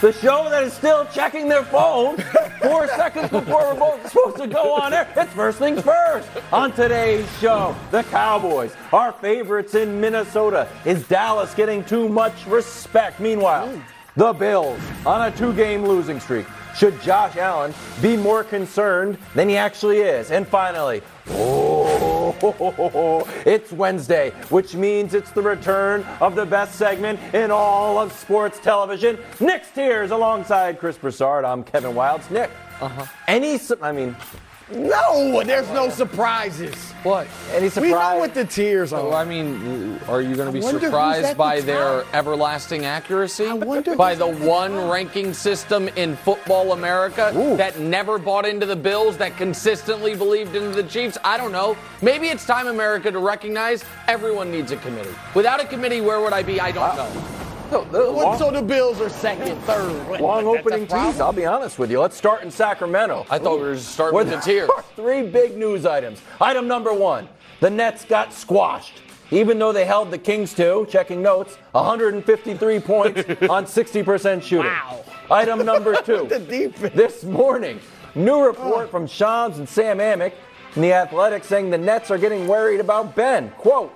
the show that is still checking their phone four seconds before we're both supposed to go on air. It's first things first. On today's show, the Cowboys, our favorites in Minnesota. Is Dallas getting too much respect? Meanwhile, the Bills on a two game losing streak. Should Josh Allen be more concerned than he actually is? And finally, oh, it's Wednesday, which means it's the return of the best segment in all of sports television. Nick's Tiers alongside Chris Broussard. I'm Kevin Wildes. Nick, uh-huh. any, I mean, No, there's no surprises. What? any surprises? We know what the tiers are. I mean, are you going to be surprised by the their everlasting accuracy? I wonder by the one ranking system in football America that never bought into the Bills, that consistently believed in the Chiefs? I don't know. Maybe it's time America to recognize everyone needs a committee. Without a committee, where would I be? I don't uh, know. No, the What- long, so the Bills are second, third. Long opening problem? tease. I'll be honest with you. Let's start in Sacramento. I thought we were starting with the there tiers. Three big news items. Item number one the Nets got squashed. Even though they held the Kings to, checking notes, 153 points on 60% shooting. Wow. Item number two. The defense. This morning, new report oh. from Shams and Sam Amick in the Athletic saying the Nets are getting worried about Ben. Quote,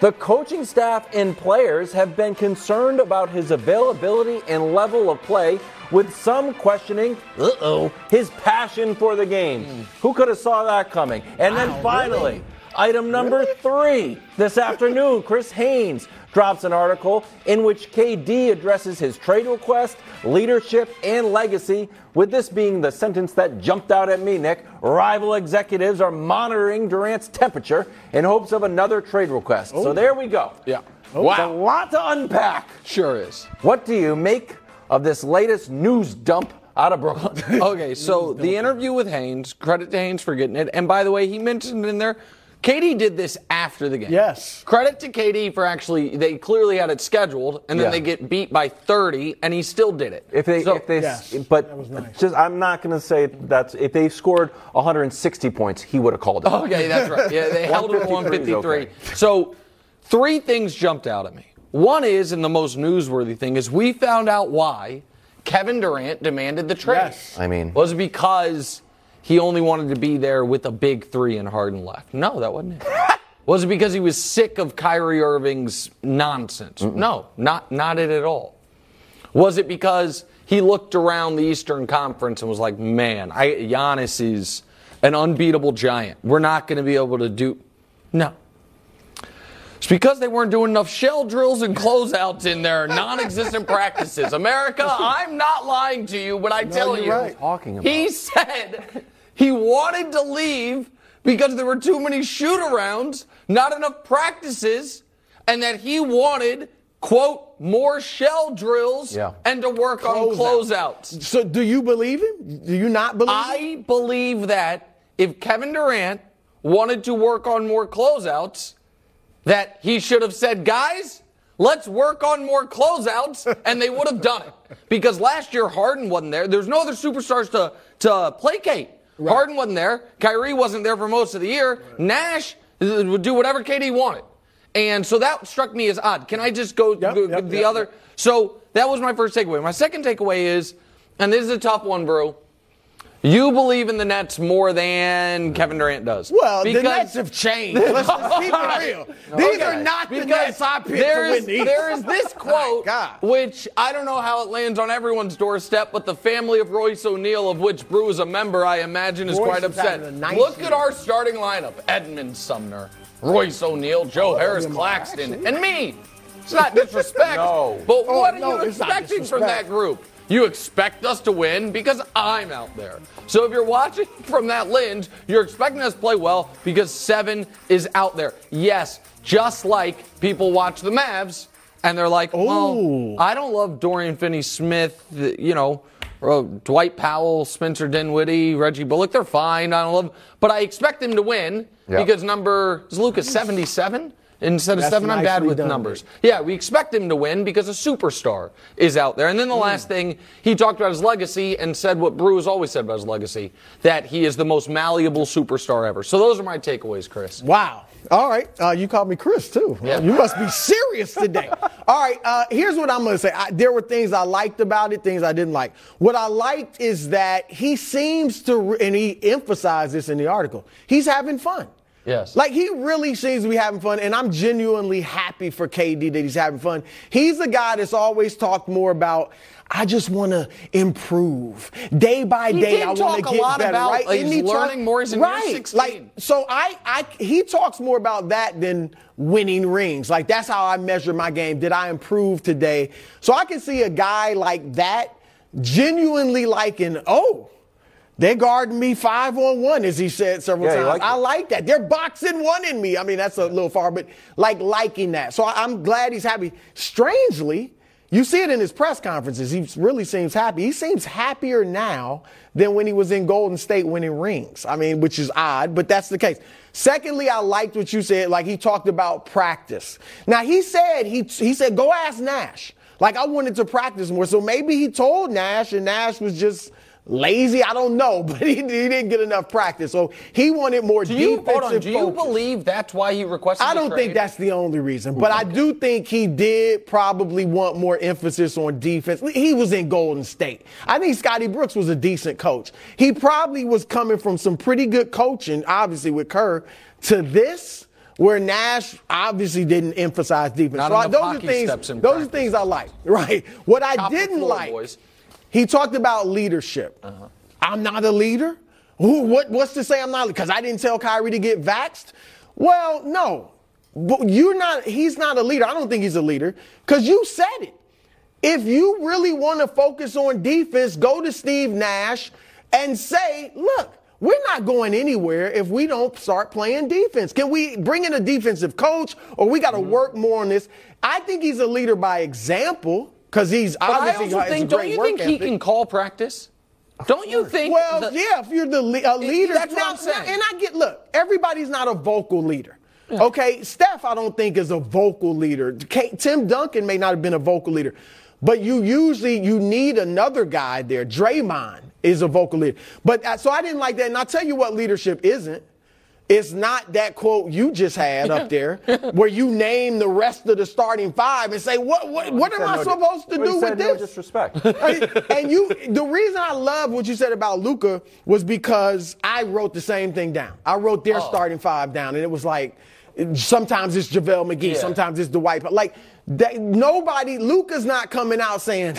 the coaching staff and players have been concerned about his availability and level of play, with some questioning, uh-oh, his passion for the game. Hmm. Who could have saw that coming? And then finally, really? item number three this afternoon, Chris Haynes drops an article in which KD addresses his trade request, leadership, and legacy. With this being the sentence that jumped out at me, Nick, rival executives are monitoring Durant's temperature in hopes of another trade request. So oh. there we go. Yeah. Oh. It's a lot to unpack. Sure is. What do you make of this latest news dump out of Brooklyn? Okay, so the interview with Haynes, credit to Haynes for getting it. And by the way, he mentioned in there, KD did this after the game. Yes. Credit to KD for actually, they clearly had it scheduled, and then Yeah. they get beat by 30, and he still did it. If they, So- if they, Yes, but nice. just, I'm not going to say that's if they scored 160 points, he would have called it. Oh, okay, that's right. Yeah, they held him to 153 is 153. So, three things jumped out at me. One is, and the most newsworthy thing is, we found out why Kevin Durant demanded the trade. Yes. I mean- was because he only wanted to be there with a big three and Harden left? No, that wasn't it. was it because he was sick of Kyrie Irving's nonsense? No, not not it at all. Was it because he looked around the Eastern Conference and was like, "Man, I, Giannis is an unbeatable giant. We're not going to be able to do." No. It's because they weren't doing enough shell drills and closeouts in their non-existent practices. America, I'm not lying to you when I tell you're right. Talking about. He said he wanted to leave because there were too many shoot-arounds, not enough practices, and that he wanted quote more shell drills Yeah. and to work on Closeout. closeouts. So do you believe him? Do you not believe him? I believe that if Kevin Durant wanted to work on more closeouts, that he should have said, guys, let's work on more closeouts, and they would have done it. Because last year Harden wasn't there. There's no other superstars to, to placate. Harden wasn't there. Kyrie wasn't there for most of the year. Nash uh, would do whatever KD wanted. And so that struck me as odd. Can I just go, Yep, go- yep, the yep, other? So that was my first takeaway. My second takeaway is, and this is a tough one, bro. You believe in the Nets more than Kevin Durant does. Well, Because- the Nets have changed. Let's just keep it real. These Okay. are not the Because Nets I picked to win the East. there is this oh quote, God. which I don't know how it lands on everyone's doorstep, but the family of Royce O'Neal, of which Brew is a member, I imagine, is Royce quite is upset. nice Look year. at our starting lineup: Edmund Sumner, Royce O'Neal, Joe oh, Harris Claxton, and me. It's not disrespect, No. but Oh, what are no, you expecting from that group? You expect us to win because I'm out there. So if you're watching from that lens, you're expecting us to play well because seven is out there. Yes, just like people watch the Mavs and they're like, oh, well, I don't love Dorian Finney-Smith, you know, or Dwight Powell, Spencer Dinwiddie, Reggie Bullock. They're fine. I don't love, but I expect them to win Yeah. because number is Luka's 77 instead of That's seven. I'm bad with done, numbers. Nick. Yeah, we expect him to win because a superstar is out there. And then the Hmm. last thing, he talked about his legacy and said what Brew has always said about his legacy that he is the most malleable superstar ever. So those are my takeaways, Chris. Wow. All right. Uh, you called me Chris, too. Yeah. You must be serious today. All right. Uh, here's what I'm going to say. I, there were things I liked about it, things I didn't like. What I liked is that he seems to, and he emphasized this in the article, he's having fun. Yes. Like he really seems to be having fun, and I'm genuinely happy for KD that he's having fun. He's a guy that's always talked more about. I just want to improve day by He day. I want talk to a get lot better. about, right? like, Isn't he's he talk- learning more. He's in year right. 16. Like so, I, I, he talks more about that than winning rings. Like that's how I measure my game. Did I improve today? So I can see a guy like that genuinely liking. Oh. They're guarding me five on one, as he said several Yeah, times. like I like that. They're boxing one in me. I mean, that's a little far, but like liking that. So I'm glad he's happy. Strangely, you see it in his press conferences. He really seems happy. He seems happier now than when he was in Golden State winning rings. I mean, which is odd, but that's the case. Secondly, I liked what you said. Like he talked about practice. Now he said he he said go ask Nash. Like I wanted to practice more. So maybe he told Nash, and Nash was just lazy. I don't know, but he, he didn't get enough practice. So he wanted more Do you, defensive hold on, do you focus. believe that's why he requested I don't think that's the only reason, but I do think he did probably want more emphasis on defense. He was in Golden State. I think Scotty Brooks was a decent coach. He probably was coming from some pretty good coaching, obviously with Kerr, to this. Where Nash obviously didn't emphasize defense. So I, those are things. Those are things I like. Right. What I Top didn't floor, like. boys. He talked about leadership. Uh-huh. I'm not a leader. Who, what, what's to say I'm not? Because I didn't tell Kyrie to get vaxxed. Well, no. But you're not. He's not a leader. I don't think he's a leader because you said it. If you really want to focus on defense, go to Steve Nash and say, look. We're not going anywhere if we don't start playing defense. Can we bring in a defensive coach or we got to Mm-hmm. work more on this? I think he's a leader by example because he's But I obviously also has a think, don't you think he ethic. can call practice? Don't you think? Well, the- yeah, if you're the le- a leader, that's what I'm saying. now- and I get look, everybody's not a vocal leader. Okay, Steph, I don't think is a vocal leader. K- Tim Duncan may not have been a vocal leader, but you usually you need another guy there. Draymond is a vocal leader, but uh, so I didn't like that. And I'll tell you what leadership isn't. It's not that quote you just had up there, where you name the rest of the starting five and say, "What? What, what am I no- supposed to Well, do said with no this?" disrespect. and you, the reason I love what you said about Luka was because I wrote the same thing down. I wrote their oh. starting five down, and it was like sometimes it's JaVale McGee, Yeah. sometimes it's Dwight. But like that, nobody, Luka's not coming out saying,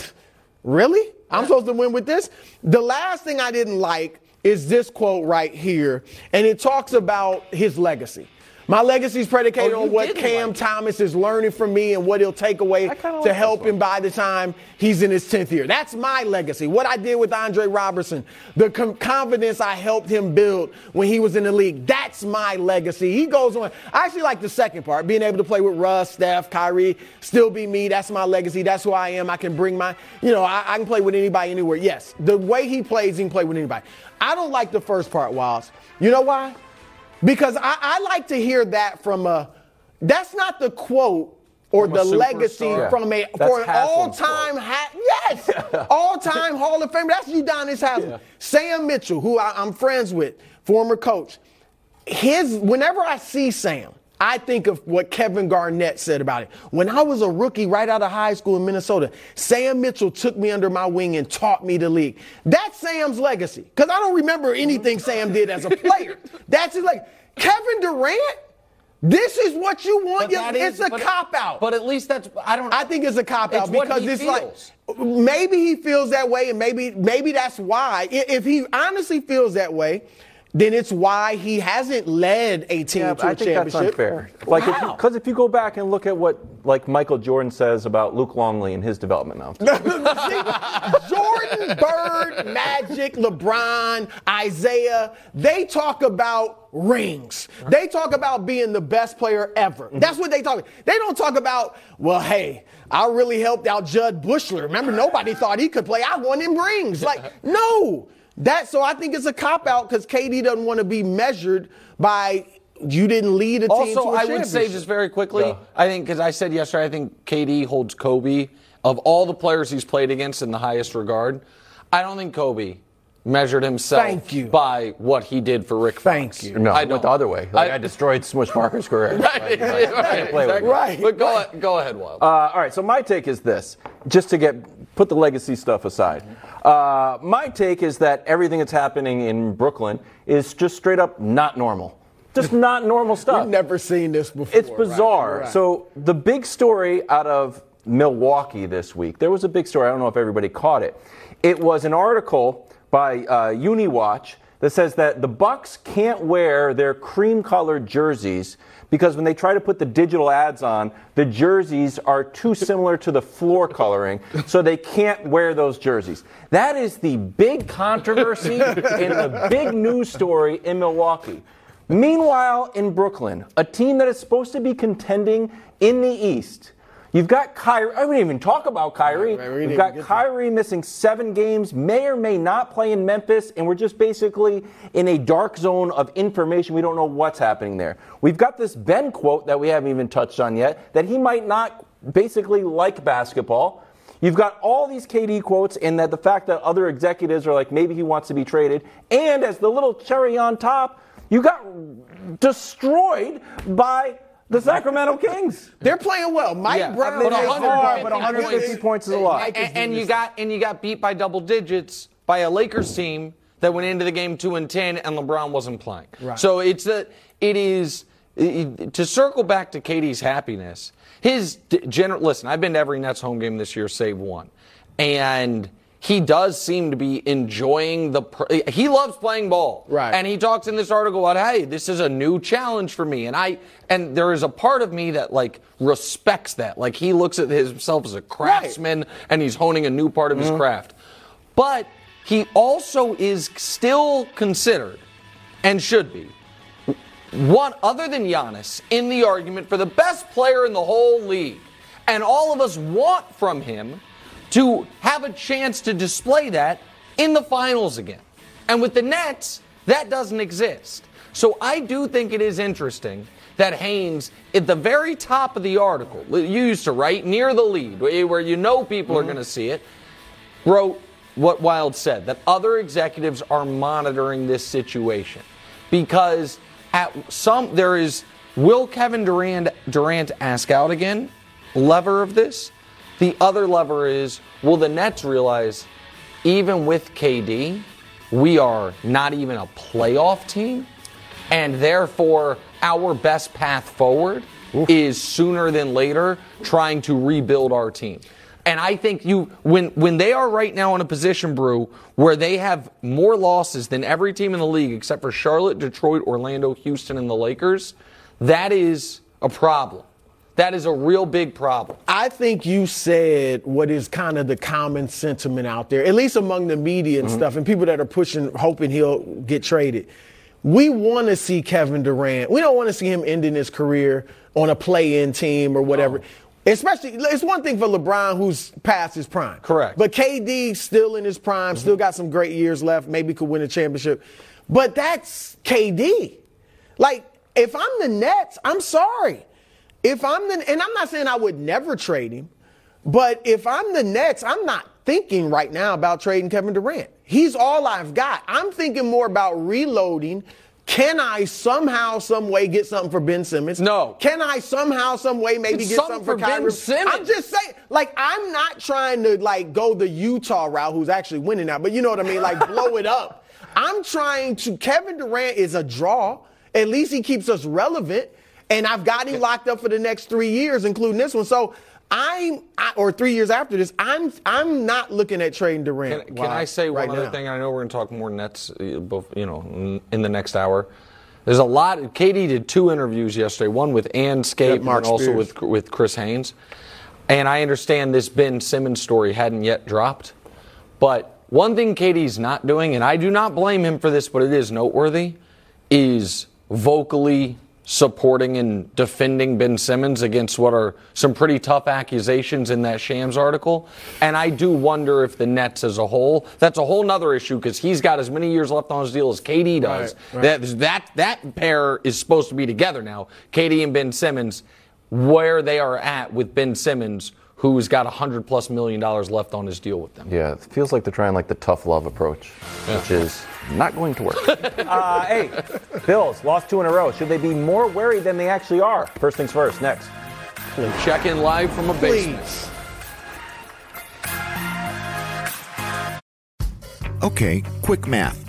"Really? I'm supposed to win with this." The last thing I didn't like is this quote right here, and it talks about his legacy. My legacy is predicated Oh, on what Cam like. Thomas is learning from me and what he'll take away to like help him by the time he's in his 10th year. That's my legacy. What I did with Andre Roberson, the com- confidence I helped him build when he was in the league. That's my legacy. He goes on. I actually like the second part, being able to play with Russ, Steph, Kyrie, still be me. That's my legacy. That's who I am. I can bring my, you know, I, I can play with anybody anywhere. Yes, the way he plays, he can play with anybody. I don't like the first part, Wildes. You know why? Because I, I like to hear that from a. That's not the quote or From the legacy superstar. from a That's for an all-time ha- yes, all-time Hall of Famer. That's Udonis Haslem. Sam Mitchell, who I, I'm friends with, former coach. His whenever I see Sam, I think of what Kevin Garnett said about it. When I was a rookie right out of high school in Minnesota, Sam Mitchell took me under my wing and taught me the league. That's Sam's legacy. Because I don't remember anything Sam did as a player. That's his legacy. Kevin Durant, this is what you want. Your- that it's a cop out. But at least that's I don't. I think it's a cop out because it's feels. like maybe he feels that way, and maybe maybe that's why. If he honestly feels that way, then it's why he hasn't led a team Yeah, to I a think that's championship. unfair. Like, because if, you go back and look at what like Michael Jordan says about Luke Longley and his development now, Jordan, Bird, Magic, LeBron, Isaiah, they talk about rings. They talk about being the best player ever. Mm-hmm. That's what they talk about. They don't talk about, well, hey, I really helped out Jud Buechler. Remember, nobody thought he could play. I won him rings. Like, no. That so I think it's a cop out because KD doesn't want to be measured by you didn't lead a team Also, to a I would say championship. just very quickly, Yeah. I think because I said yesterday, I think KD holds Kobe of all the players he's played against in the highest regard. I don't think Kobe measured himself Thank you. by what he did for Rick. Thank Fox. you. no, I I went don't. the other way. Like, I, I- destroyed Smush Parker's career. Right, Like, right, I play exactly. Right, But go, go ahead, Wild. Uh, all right, so my take is this, just to get put the legacy stuff aside. Uh, my take is that everything that's happening in Brooklyn is just straight up not normal. Just not normal stuff. We've never seen this before. It's right? bizarre. Right. So the big story out of Milwaukee this week, there was a big story. I don't know if everybody caught it. It was an article by uh, UniWatch that says that the Bucks can't wear their cream-colored jerseys because when they try to put the digital ads on, the jerseys are too similar to the floor coloring, so they can't wear those jerseys. That is the big controversy and the big news story in Milwaukee. Meanwhile, in Brooklyn, a team that is supposed to be contending in the East, you've got Kyrie. I wouldn't even talk about Kyrie. Right, right, You've got Kyrie missing seven games, may or may not play in Memphis, and we're just basically in a dark zone of information. We don't know what's happening there. We've got this Ben quote that we haven't even touched on yet that he might not basically like basketball. You've got all these KD quotes, and that the fact that other executives are like, maybe he wants to be traded. And as the little cherry on top, you got destroyed by the Sacramento Kings. They're playing well. Mike Yeah, Brown but is 150 hard, but 150 points is a lot. Mike and, and you got and you got beat by double digits by a Lakers team that went into the game two and ten, and LeBron wasn't playing. Right. So it's a it is it- to circle back to KD's happiness. His d- general listen. I've been to every Nets home game this year, save one, and. He does seem to be enjoying the. pr- He loves playing ball, Right. And he talks in this article about, "Hey, this is a new challenge for me," and I and there is a part of me that like respects that. Like he looks at himself as a craftsman, and he's honing a new part of his mm-hmm. craft. But he also is still considered, and should be, one other than Giannis in the argument for the best player in the whole league. And all of us want from him to have a chance to display that in the finals again. And with the Nets, that doesn't exist. So I do think it is interesting that Haynes, at the very top of the article, you used to write near the lead, where you know people are mm-hmm. going to see it, wrote what Wild said that other executives are monitoring this situation because at some there is will Kevin Durant Durant ask out again lever of this the other lever is will the Nets realize even with KD we are not even a playoff team and therefore our best path forward is sooner than later trying to rebuild our team. And I think you when when they are right now in a position, Brew, where they have more losses than every team in the league except for Charlotte, Detroit, Orlando, Houston, and the Lakers, that is a problem. That is a real big problem. I think you said what is kind of the common sentiment out there, at least among the media and mm-hmm. stuff, and people that are pushing, hoping he'll get traded. We want to see Kevin Durant. We don't want to see him ending his career on a play-in team or whatever. Especially, it's one thing for LeBron who's past his prime. Correct. But KD still in his prime, mm-hmm. still got some great years left. Maybe could win a championship. But that's KD. Like, if I'm the Nets, I'm sorry. If I'm the, and I'm not saying I would never trade him, but if I'm the Nets, I'm not thinking right now about trading Kevin Durant. He's all I've got. I'm thinking more about reloading. Can I somehow, some way get something for Ben Simmons? No. Can I somehow, some way maybe It's get something something for, for Ben Kyrie? Simmons. I'm just saying, like, I'm not trying to like go the Utah route, who's actually winning now, but you know what I mean, like blow it up. I'm trying to. Kevin Durant is a draw. At least he keeps us relevant, and I've got him locked up for the next three years, including this one. So I'm I, or three years after this, I'm I'm not looking at trading Durant. Can, can I say right one other now. thing? I know we're going to talk more Nets, uh, you know, in- the next hour. There's a lot. KD did two interviews yesterday. One with Andscape Yeah, and also Spears. with with Chris Haynes. And I understand this Ben Simmons story hadn't yet dropped, but one thing KD's not doing, and I do not blame him for this, but it is noteworthy, is vocally supporting and defending Ben Simmons against what are some pretty tough accusations in that Shams article. And I do wonder if the Nets as a whole, that's a whole nother issue because he's got as many years left on his deal as KD does. Right, right. That, that, that pair is supposed to be together now, KD and Ben Simmons, where they are at with Ben Simmons, who's got a hundred plus million dollars left on his deal with them. Yeah, it feels like they're trying like the tough love approach, which is not going to work. uh, hey, Bills lost two in a row. Should they be more wary than they actually are? First things first. Next. Check in live from a basement. Please. Okay, quick math.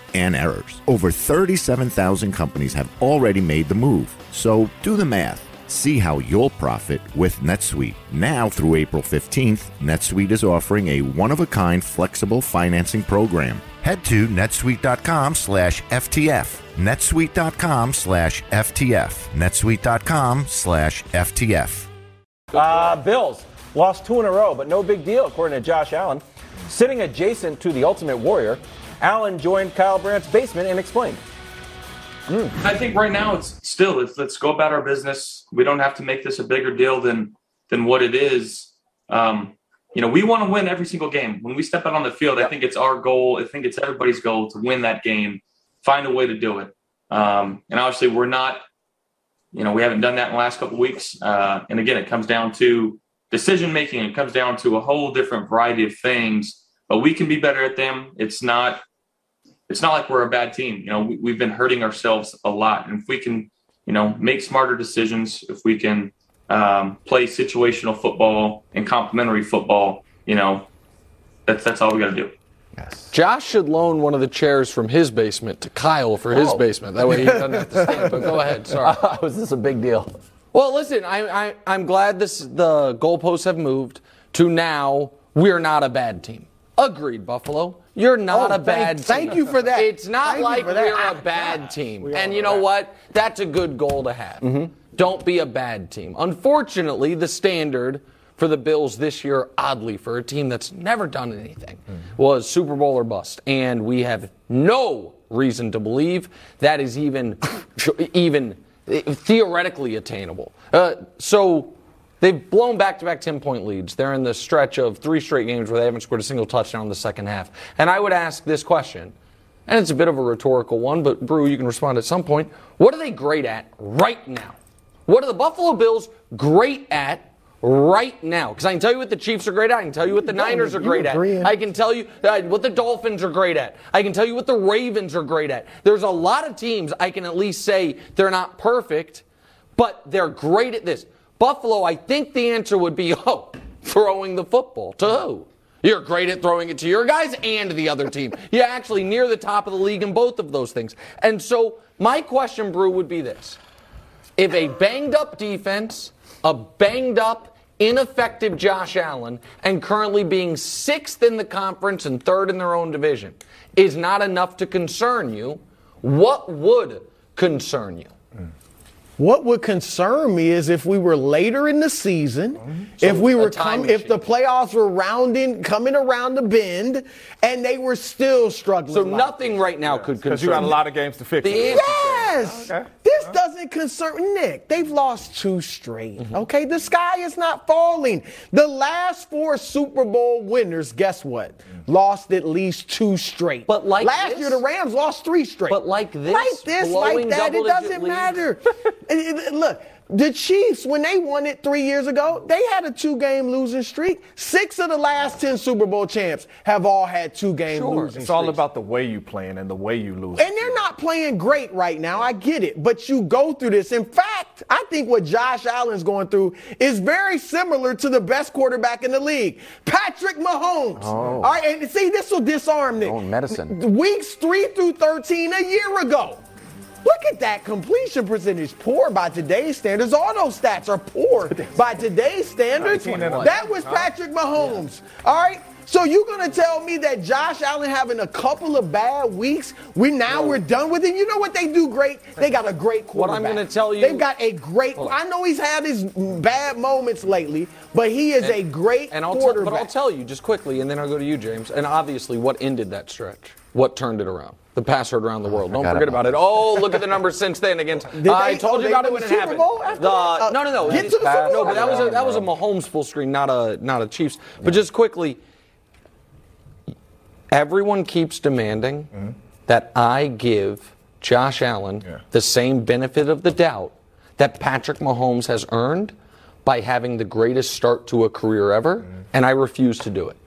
and errors. Over 37,000 companies have already made the move. So do the math. See how you'll profit with NetSuite. Now through April 15th, NetSuite is offering a one-of-a-kind flexible financing program. Head to netsuite.com slash FTF. netsuite.com slash FTF. netsuite.com slash FTF. Uh, Bills lost two in a row, but no big deal, according to Josh Allen. Sitting adjacent to the Ultimate Warrior, Allen joined Kyle Brandt's basement and explained. I think right now it's still it's, let's go about our business. We don't have to make this a bigger deal than than what it is. Um, you know, we want to win every single game. When we step out on the field, I think it's our goal. I think it's everybody's goal to win that game. Find a way to do it. Um, and obviously, we're not. You know, we haven't done that in the last couple of weeks. Uh, and again, it comes down to decision making. It comes down to a whole different variety of things. But we can be better at them. It's not it's not like we're a bad team. You know, we, we've been hurting ourselves a lot. And if we can, you know, make smarter decisions, if we can um, play situational football and complementary football, you know, that's that's all we got to do. Yes. Josh should loan one of the chairs from his basement to Kyle for his Oh. basement. That way he doesn't have to stand. But go ahead. Sorry. Was this a big deal? Well, listen, I, I, I'm glad this the goalposts have moved to now we're not a bad team. Agreed, Buffalo. You're not Oh, a bad thank- team. thank you for that. It's not Thank like we're a Ah, bad team. And you know that. what? That's a good goal to have. Don't be a bad team. Unfortunately, the standard for the Bills this year, oddly, for a team that's never done anything, was Super Bowl or bust. And we have no reason to believe that is even even theoretically attainable. Uh, so they've blown back-to-back 10-point leads. They're in the stretch of three straight games where they haven't scored a single touchdown in the second half. And I would ask this question, and it's a bit of a rhetorical one, but Brew, you can respond at some point. What are they great at right now? What are the Buffalo Bills great at right now? Because I can tell you what the Chiefs are great at. I can tell you what the Niners are great at. I can tell you uh, what the Dolphins are great at. I can tell you what the Ravens are great at. There's a lot of teams I can at least say they're not perfect, but they're great at this. Buffalo, I think the answer would be, oh, throwing the football. To who? You're great at throwing it to your guys and the other team. You're actually near the top of the league in both of those things. And so my question, Brew, would be this. If a banged up defense, a banged up, ineffective Josh Allen, and currently being sixth in the conference and third in their own division is not enough to concern you, what would concern you? Mm. What would concern me is if we were later in the season, if we were time come, if the playoffs were rounding, coming around the bend, and they were still struggling. So like nothing right now could concern. Because you got a lot of games to fix. The Yes. Okay. This doesn't concern Nick. They've lost two straight. Mm-hmm. Okay, the sky is not falling. The last four Super Bowl winners, guess what? Lost at least two straight. But like last this- year, the Rams lost three straight. But like this, like this, like that, it doesn't matter. Look. The Chiefs, when they won it three years ago, they had a two game losing streak. Six of the last 10 Super Bowl champs have all had two game Sure. losing It's all streaks. about the way you playing and the way you lose. And they're not playing great right now. I get it. But you go through this. In fact, I think what Josh Allen's going through is very similar to the best quarterback in the league, Patrick Mahomes. Oh. All right. And see, this will disarm Nick. Oh, medicine. Weeks 3 through 13 a year ago. Look at that completion percentage. Poor by today's standards. All those stats are poor by today's standards. 19 and a- That was Patrick Mahomes. All right. So you're gonna tell me that Josh Allen having a couple of bad weeks, we now we're done with it? You know what they do great? They got a great quarterback. What. I'm gonna tell you- they've got a great. I know he's had his bad moments lately, but he is a great and I'll quarterback. but I'll tell you just quickly, and then I'll go to you, James. And obviously, what ended that stretch? What turned it around? The pass heard around the world. Don't forget about about it. Oh, look at the numbers since then. Against I they- told oh, you about it win when it Super happened. Bowl after The- Uh, no, no, no. get to the Super no, Bowl but that was a, that was a Mahomes full screen, not a not a Chiefs. But just quickly, everyone keeps demanding Mm-hmm. that I give Josh Allen Yeah. the same benefit of the doubt that Patrick Mahomes has earned by having the greatest start to a career ever, Mm-hmm. and I refuse to do it.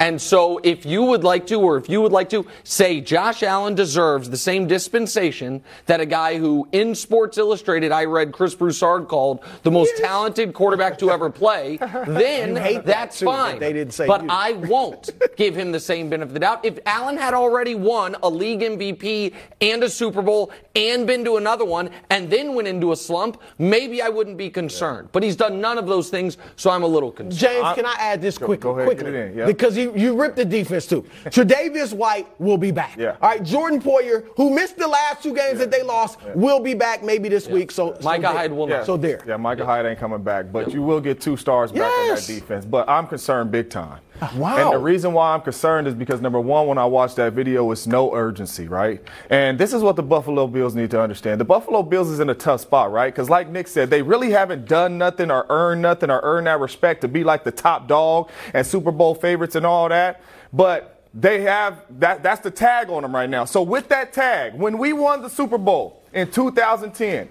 And so, if you would like to, or if you would like to say Josh Allen deserves the same dispensation that a guy who in Sports Illustrated I read Chris Broussard called the most talented quarterback to ever play, then You hate that that's too, fine. they didn't say but you. I won't give him the same benefit of the doubt. If Allen had already won a league MVP and a Super Bowl and been to another one and then went into a slump, maybe I wouldn't be concerned. But he's done none of those things, so I'm a little concerned. James, can I add this quickly? go ahead, quickly? get it in, yeah. Because you, you ripped the defense too. Tre'Davious White will be back. Yeah. All right, Jordan Poyer, who missed the last two games that they lost, will be back maybe this week. So, so Micah there. Hyde will not. So there. Yeah, Micah Hyde ain't coming back, but you will get two stars back Yes. on that defense. But I'm concerned big time. Wow. And the reason why I'm concerned is because number one, when I watched that video, it's no urgency, right? And this is what the Buffalo Bills need to understand. The Buffalo Bills is in a tough spot, right? Because like Nick said, they really haven't done nothing or earned nothing or earned that respect to be like the top dog and Super Bowl favorites and all that. But they have that that's the tag on them right now. So with that tag, when we won the Super Bowl in 2010,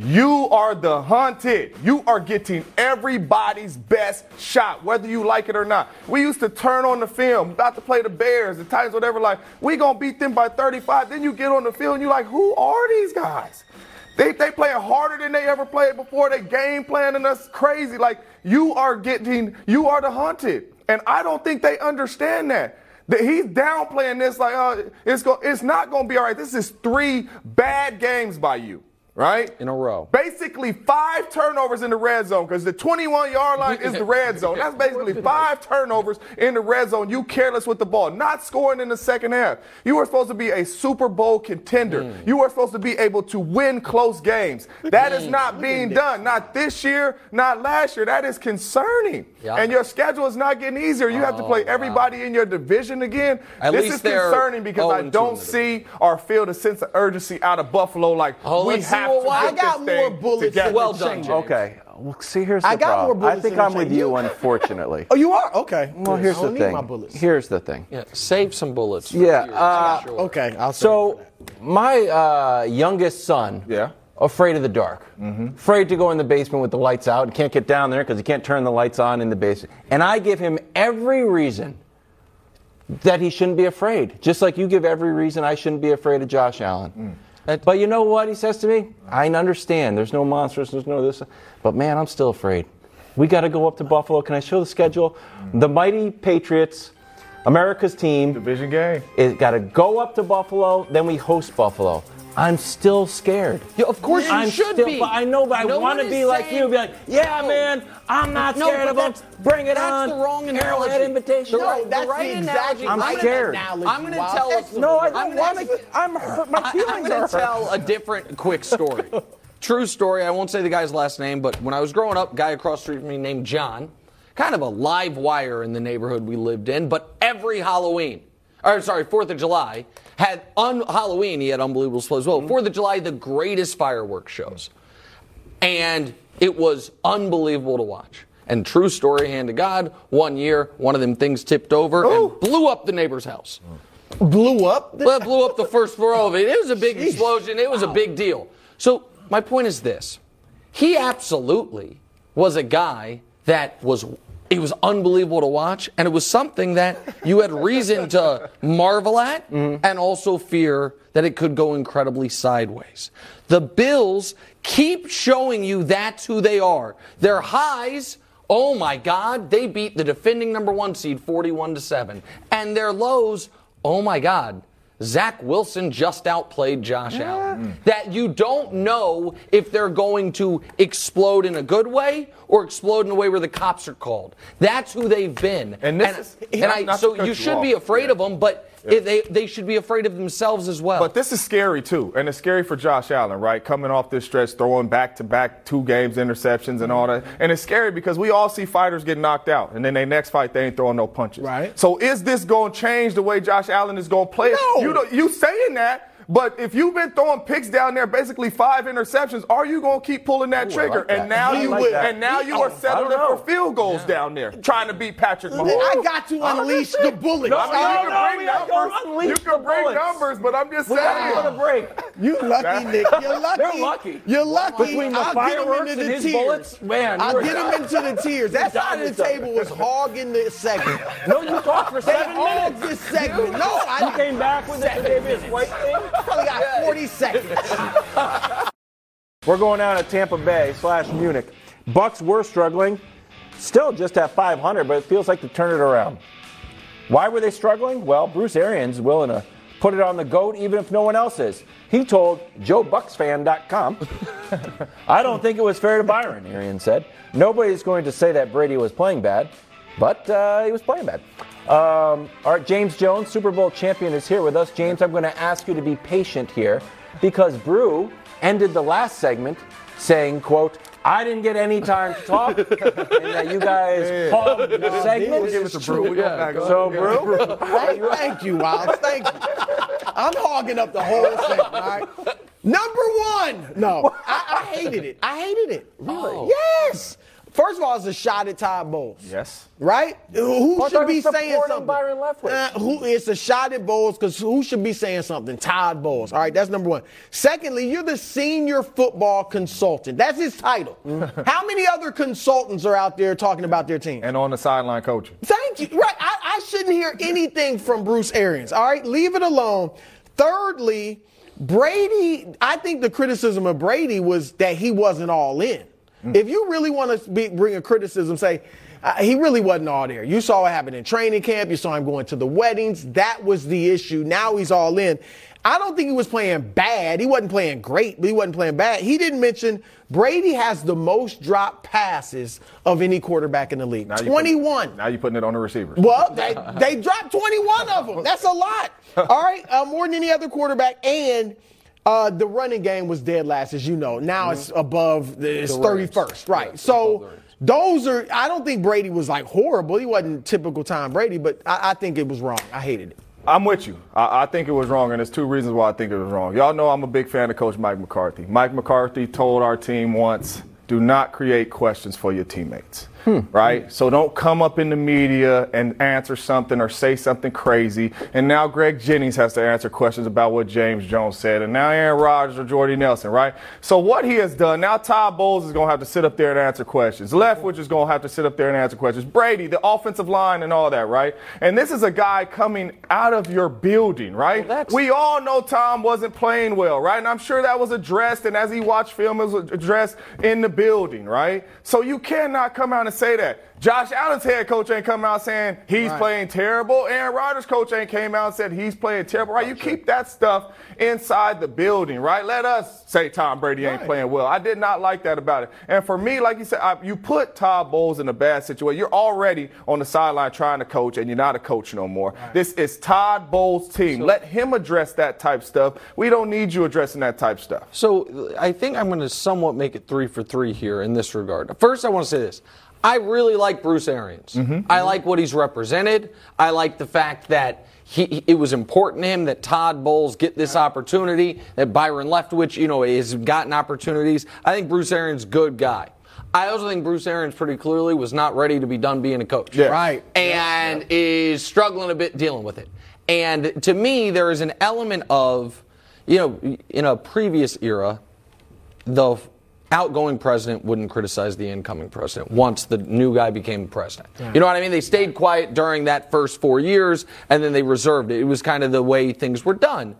you are the hunted. You are getting everybody's best shot, whether you like it or not. We used to turn on the film, about to play the Bears, the Titans, whatever, like, we gonna beat them by 35. Then you get on the field and you're like, who are these guys? They they playing harder than they ever played before. They game planning us crazy. Like you are getting, you are the hunted, and I don't think they understand that. That he's downplaying this like, uh, it's go, it's not going to be all right. This is three bad games by you, right? In a row. Basically, five turnovers in the red zone because the 21 yard line is the red zone. That's basically five turnovers in the red zone. You careless with the ball, not scoring in the second half. You were supposed to be a Super Bowl contender. Mm. You were supposed to be able to win close games. That is not being done. Not this year, not last year. That is concerning. Yeah. And your schedule is not getting easier. You have to play Oh, wow. everybody in your division again. At this is concerning because I don't see or feel the sense of urgency out of Buffalo. Like Oh, we have what to White- I got this more bullets than Well done. James. Okay. Well, see, here's the I got more problem. I think I'm with you, You- unfortunately. Oh, you are? Okay. Well, here's I the don't need thing. my bullets. Here's the thing. Yeah, save some bullets. for Yeah, uh, sure. Okay, I'll So, my uh, youngest son, Yeah. afraid of the dark, Mm-hmm. afraid to go in the basement with the lights out, and can't get down there because he can't turn the lights on in the basement. And I give him every reason that he shouldn't be afraid, just like you give every reason I shouldn't be afraid of Josh Allen. But you know what he says to me? I understand. There's no monsters. There's no this. But man, I'm still afraid. We got to go up to Buffalo. Can I show the schedule? The mighty Patriots, America's team. Division game. It got to go up to Buffalo, then we host Buffalo. I'm still scared. Yeah, of course you I'm should still, be. But I know, but No I want to be like you. Be like, yeah, No. man, I'm not No, scared of them. Bring it that's on. That's the wrong Arrowhead invitation. The right- that's the right the exact analogy. I'm scared. analogy, I'm going to tell us. No, I don't want to. I'm hurt. My feelings I'm are going hurt. to tell a different quick story. true story. I won't say the guy's last name, but when I was growing up, guy across the street from me named John, kind of a live wire in the neighborhood we lived in, but every Halloween, or sorry, Fourth of July, had on Halloween he had unbelievable displays. Well, mm-hmm. Fourth of July, the greatest fireworks shows, and it was unbelievable to watch. And true story, hand to God, one year, one of them things tipped over and oh. blew up the neighbor's house. Blew up. Well, it blew up the first floor of it. It was a big explosion. It was a big deal. So my point is this: he absolutely was a guy that was. It was unbelievable to watch, and it was something that you had reason to marvel at mm-hmm. and also fear that it could go incredibly sideways. The Bills keep showing you that's who they are. Their highs Oh my God, they beat the defending number one seed 41 to 7. And their lows, oh my God, Zach Wilson just outplayed Josh Allen. That you don't know if they're going to explode in a good way or explode in a way where the cops are called. That's who they've been. And this is- and I, so you you should off. be afraid Yeah. of them, but it- they, they should be afraid of themselves as well. But this is scary too, and it's scary for Josh Allen, right? Coming off this stretch, throwing back to back two games, interceptions, and all that, and it's scary because we all see fighters get knocked out, and then they next fight they ain't throwing no punches. Right. So is this going to change the way Josh Allen is going to play? No. You you saying that. But if you've been throwing picks down there, basically five interceptions, are you going to keep pulling that trigger? that. and now He you would. and now you He- are settling for field goals down there, trying to beat Patrick Mahomes. I got to unleash the bullets. I mean, you can no, bring we got to numbers. You can bring bullets. numbers, but I'm just saying. We gotta go to saying. break. You lucky, Nick. You're lucky. They're lucky. You're lucky. Between the I'll fireworks get him into and the his tiers. bullets, man, I'll you were- get him into the tiers. That side of the table was hogging the segment. No, you talked for seven minutes. this segment. No, I came back with the Davis White thing. Probably got 40 seconds. We're going down to Tampa Bay slash Munich. Bucs were struggling, still just at 500, but it feels like to turn it around. Why were they struggling? Well, Bruce Arians willing to put it on the goat even if no one else is. He told JoeBucsFan.com, I don't think it was fair to Byron, Arians said. Nobody's going to say that Brady was playing bad, but uh, he was playing bad. Um, all right, James Jones, Super Bowl champion, is here with us. James, I'm going to ask you to be patient here because Brew ended the last segment saying, quote, I didn't get any time to talk, and that you guys hogged the segment. We'll give it to Brew. We go back. So, Brew, Thank, thank you, Wildes. Thank you. I'm hogging up the whole segment, all right? Number one. No, I, I hated it. I hated it. Really? Yes. First of all, it's a shot at Todd Bowles. Yes. Right? Who I should be saying something? Byron Leftwich. Uh, who, it's a shot at Bowles because who should be saying something? Todd Bowles. All right, that's number one. Secondly, you're the senior football consultant. That's his title. How many other consultants are out there talking about their team? And on the sideline coaching. Thank you. Right. I, I shouldn't hear anything from Bruce Arians. All right. Leave it alone. Thirdly, Brady, I think the criticism of Brady was that he wasn't all in. If you really want to be, bring a criticism, say, uh, he really wasn't all there. You saw what happened in training camp. You saw him going to the weddings. That was the issue. Now he's all in. I don't think he was playing bad. He wasn't playing great, but he wasn't playing bad. He didn't mention Brady has the most drop passes of any quarterback in the league. Now you put- 21. now you're putting it on the receivers. Well, they, they dropped 21 of them. That's a lot. All right, uh, more than any other quarterback. And uh, the running game was dead last, as you know. Now it's above, the, it's range. 31st, right? Yeah, it's above the so those are, I don't think Brady was like horrible. He wasn't typical Tom Brady, but I, I think it was wrong. I hated it. I'm with you. I, I think it was wrong, and there's two reasons why I think it was wrong. Y'all know I'm a big fan of Coach Mike McCarthy. Mike McCarthy told our team once, do not create questions for your teammates. Hmm. Right? So don't come up in the media and answer something or say something crazy. And now Greg Jennings has to answer questions about what James Jones said. And now Aaron Rodgers or Jordy Nelson, right? So what he has done, now Todd Bowles is going to have to sit up there and answer questions. Leftwich is going to have to sit up there and answer questions. Brady, the offensive line and all that, right? And this is a guy coming out of your building, right? we all know Tom wasn't playing well, right? And I'm sure that was addressed, and as he watched film, it was addressed in the building, right? So you cannot come out and say that. Josh Allen's head coach ain't coming out saying he's Right. playing terrible. Aaron Rodgers' coach ain't came out and said he's playing terrible. Right? You keep that stuff inside the building, right? Let us say Tom Brady ain't Right. playing well. I did not like that about it. And for me, like you said, I, you put Todd Bowles in a bad situation. You're already on the sideline trying to coach, and you're not a coach no more. This is Todd Bowles' team. Let him address that type stuff. We don't need you addressing that type stuff. So I think I'm going to somewhat make it three for three here in this regard. First, I want to say this. I really like Bruce Arians. Mm-hmm. I like what he's represented. I like the fact that he, it was important to him that Todd Bowles get this opportunity, that Byron Leftwich, you know, has gotten opportunities. I think Bruce Arians, good guy. I also think Bruce Arians pretty clearly was not ready to be done being a coach. Yeah. Right. And is struggling a bit dealing with it. And to me, there is an element of, you know, in a previous era, the outgoing president wouldn't criticize the incoming president once the new guy became president. You know what I mean? They stayed quiet during that first four years and then they reserved it. It was kind of the way things were done.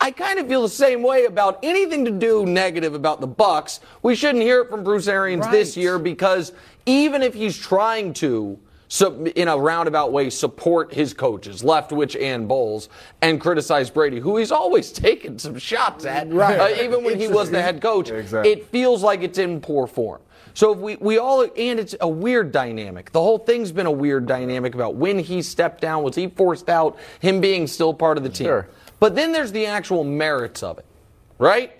I kind of feel the same way about anything to do negative about the Bucs. We shouldn't hear it from Bruce Arians this year because even if he's trying to, so in a roundabout way, support his coaches, Leftwich and Bowles, and criticize Brady, who he's always taken some shots at, Right. uh, even when he was the head coach. Exactly. It feels like it's in poor form. So if we, we all, and it's a weird dynamic. The whole thing's been a weird dynamic about when he stepped down. Was he forced out? Him being still part of the team. Sure. But then there's the actual merits of it, right?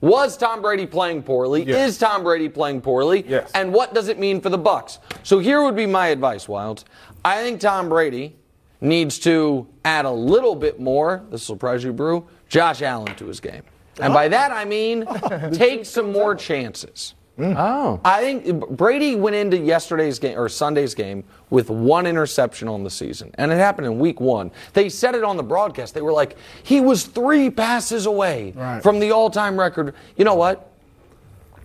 Was Tom Brady playing poorly? Yes. Is Tom Brady playing poorly? Yes. And what does it mean for the Bucs? So here would be my advice, Wildes. I think Tom Brady needs to add a little bit more. This will surprise you, Brew. Josh Allen to his game, and by that I mean take some more chances. Mm. Oh. I think Brady went into yesterday's game or Sunday's game with one interception on the season, and it happened in week one. They said it on the broadcast. They were like, he was three passes away Right. from the all time record. You know what?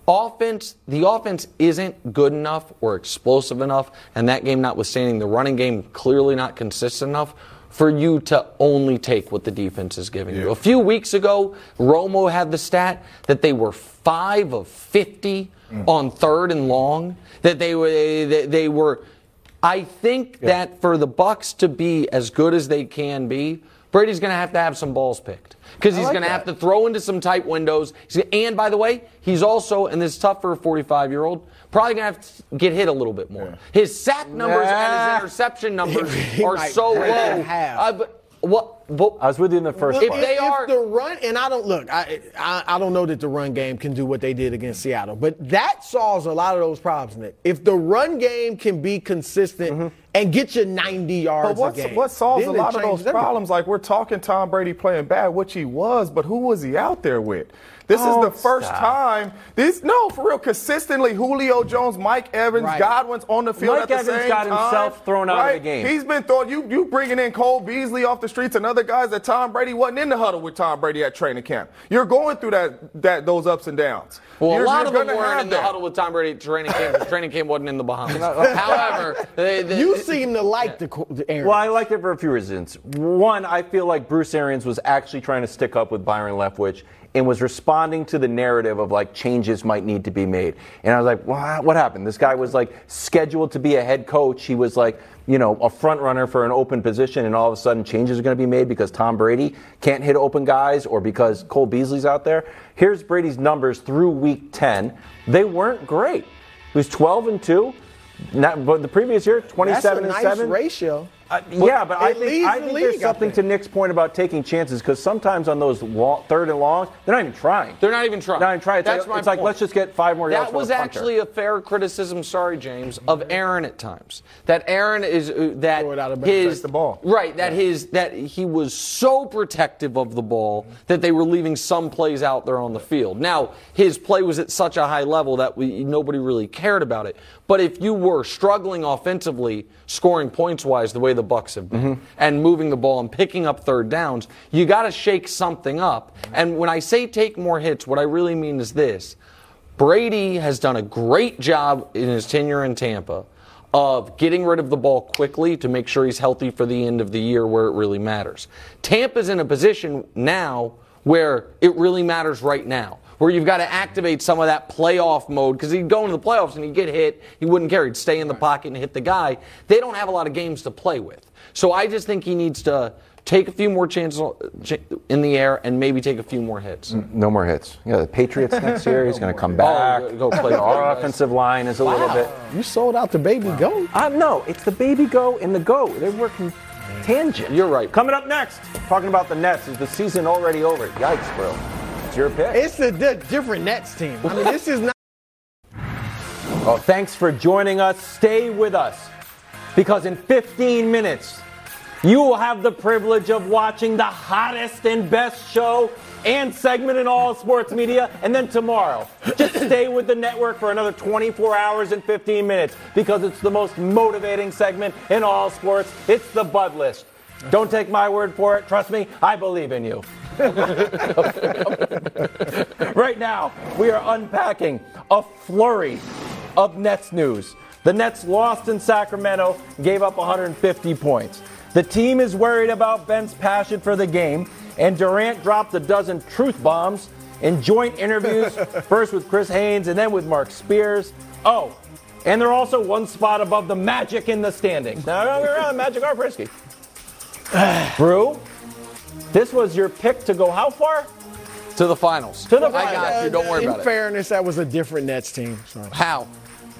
Offense, the offense isn't good enough or explosive enough, and that game notwithstanding, the running game clearly not consistent enough for you to only take what the defense is giving you. A few weeks ago, Romo had the stat that they were five of 50 on third and long, that they were, they, they were, I think that for the Bucs to be as good as they can be, Brady's going to have to have some balls picked. Because he's like going to have to throw into some tight windows. And by the way, he's also, and this is tough for a 45 year old, probably going to have to get hit a little bit more. His sack numbers and his interception numbers are so low. Uh, but what? But, I was with you in the first If part. they are- the run, and I don't look, I, I I don't know that the run game can do what they did against Seattle, but that solves a lot of those problems, Nick. If the run game can be consistent mm-hmm. and get you 90 yards But what's, a game, what solves a then it lot of those changes everything. problems? Like we're talking Tom Brady playing bad, which he was, but who was he out there with? This is Oh, the first stop. time. This no, for real, consistently. Julio Jones, Mike Evans, Right. Godwin's on the field Mike at the same time. Mike Evans same got time. himself thrown out of the game. He's been throwing. You you bringing in Cole Beasley off the streets and other guys that Tom Brady wasn't in the huddle with Tom Brady at training camp. You're going through that that those ups and downs. well, You're- a lot of them weren't have in the huddle with Tom Brady at training camp. The training camp wasn't in the Bahamas. However, they, they, You seem to like the, co- the Aaron. Well, I liked it for a few reasons. One, I feel like Bruce Arians was actually trying to stick up with Byron Leftwich and was responding to the narrative of like changes might need to be made. And I was like, what, what happened? This guy was like scheduled to be a head coach. He was like, you know, a front runner for an open position, and all of a sudden changes are going to be made because Tom Brady can't hit open guys or because Cole Beasley's out there. Here's Brady's numbers through week 10. They weren't great. He was 12 and 2. Not, but the previous year, 27 That's a and nice 7. ratio. Uh, yeah, but I think, I think there's something think. to Nick's point about taking chances because sometimes on those long, third and longs, they're not even trying. They're not even trying. Not even trying. It's, That's like, my it's like, let's just get five more yards. That was actually a fair criticism. Sorry, James, of Aaron at times. That Aaron is uh, that Throw it out of his the ball. right. That his that he was so protective of the ball that they were leaving some plays out there on the field. Now his play was at such a high level that we, nobody really cared about it. But if you were struggling offensively, scoring points wise, the way the Bucs have been, and moving the ball and picking up third downs, you got to shake something up. And when I say take more hits, what I really mean is this. Brady has done a great job in his tenure in Tampa of getting rid of the ball quickly to make sure he's healthy for the end of the year where it really matters. Tampa's in a position now where it really matters right now. Where you've got to activate some of that playoff mode because he'd go into the playoffs and he'd get hit. He wouldn't care. He'd stay in the pocket and hit the guy. They don't have a lot of games to play with. So I just think he needs to take a few more chances in the air and maybe take a few more hits. No more hits. Yeah, the Patriots next year. He's going to come back. Oh, go play Our guys. offensive line is a little bit. You sold out the baby goat. Uh, no, it's the baby go and the go. They're working tangent. You're right. Coming up next, talking about the Nets. Is the season already over? Yikes, bro. It's your pick. It's a different Nets team. I mean, this is not. Oh, thanks for joining us. Stay with us because in 15 minutes, you will have the privilege of watching the hottest and best show and segment in all sports media. And then tomorrow, just stay with the network for another 24 hours and 15 minutes because it's the most motivating segment in all sports. It's the Bud List. Don't take my word for it. Trust me, I believe in you. right now, we are unpacking a flurry of Nets news. The Nets lost in Sacramento, gave up 150 points. The team is worried about Ben's passion for the game, and Durant dropped a dozen truth bombs in joint interviews, first with Chris Haynes and then with Marc Spears. Oh, and they're also one spot above the Magic in the standings. Now, don't get Magic are frisky. Brew, this was your pick to go how far? To the finals. To the finals. I got you. Don't worry In about it. In fairness, that was a different Nets team. So. How?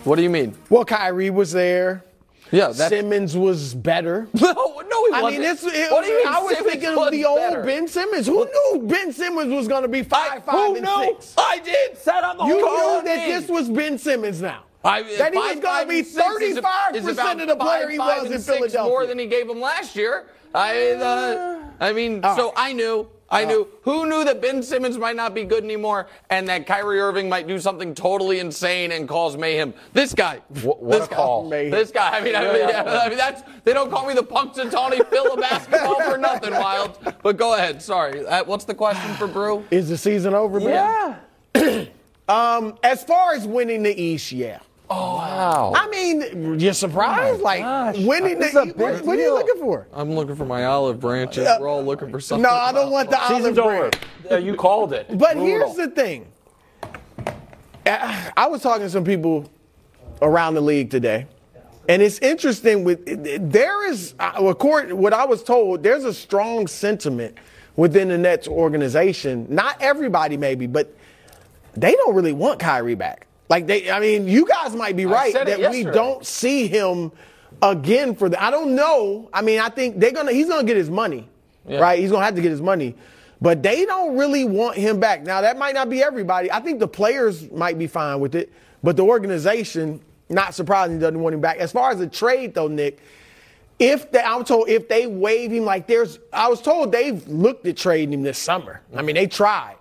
What do you mean? Well, Kyrie was there. Yeah, that's. Simmons was better. No, no, he I wasn't. I mean, it's, it, what do you mean? I was Simmons thinking of the old better? Ben Simmons. Who knew Ben Simmons was going to be five, five, Who and knew? six? I did. Sat on the You knew that this was Ben Simmons now. I, that he was going to be and six is a- 35 is about percent of the player five, he was in Philadelphia. More than he gave him last year. I, uh, I mean, All so right. I knew. I knew. Who knew that Ben Simmons might not be good anymore, and that Kyrie Irving might do something totally insane and cause mayhem? This guy. What- what this a guy. call. Mayhem. This guy. I mean, I mean, yeah, I mean, that's. They don't call me the Punxsutawney Phil of basketball for nothing, Wild. But go ahead. Sorry. Uh, what's the question for Brew? Is the season over, man? Yeah. Um, as far as winning the East, yeah. Oh, wow. I mean, you're surprised? like, gosh. winning This the is a East, what, what are you looking for? I'm looking for my olive branches. We're all looking for something. No, I don't want the olive over. branch. Uh, you called it. But Brutal. here's the thing. I I was talking to some people around the league today, and it's interesting. With there is, uh, according what I was told, there's a strong sentiment within the Nets organization. Not everybody, maybe, but they don't really want Kyrie back. Like they, I mean, you guys might be right that we don't see him again for the. I don't know. I mean, I think they're gonna. He's gonna get his money, right? He's gonna have to get his money, but they don't really want him back. Now that might not be everybody. I think the players might be fine with it, but the organization, not surprisingly, doesn't want him back. As far as the trade, though, Nick. If they, I'm told if they waive him like there's, I was told they've looked at trading him this summer. I mean, they tried.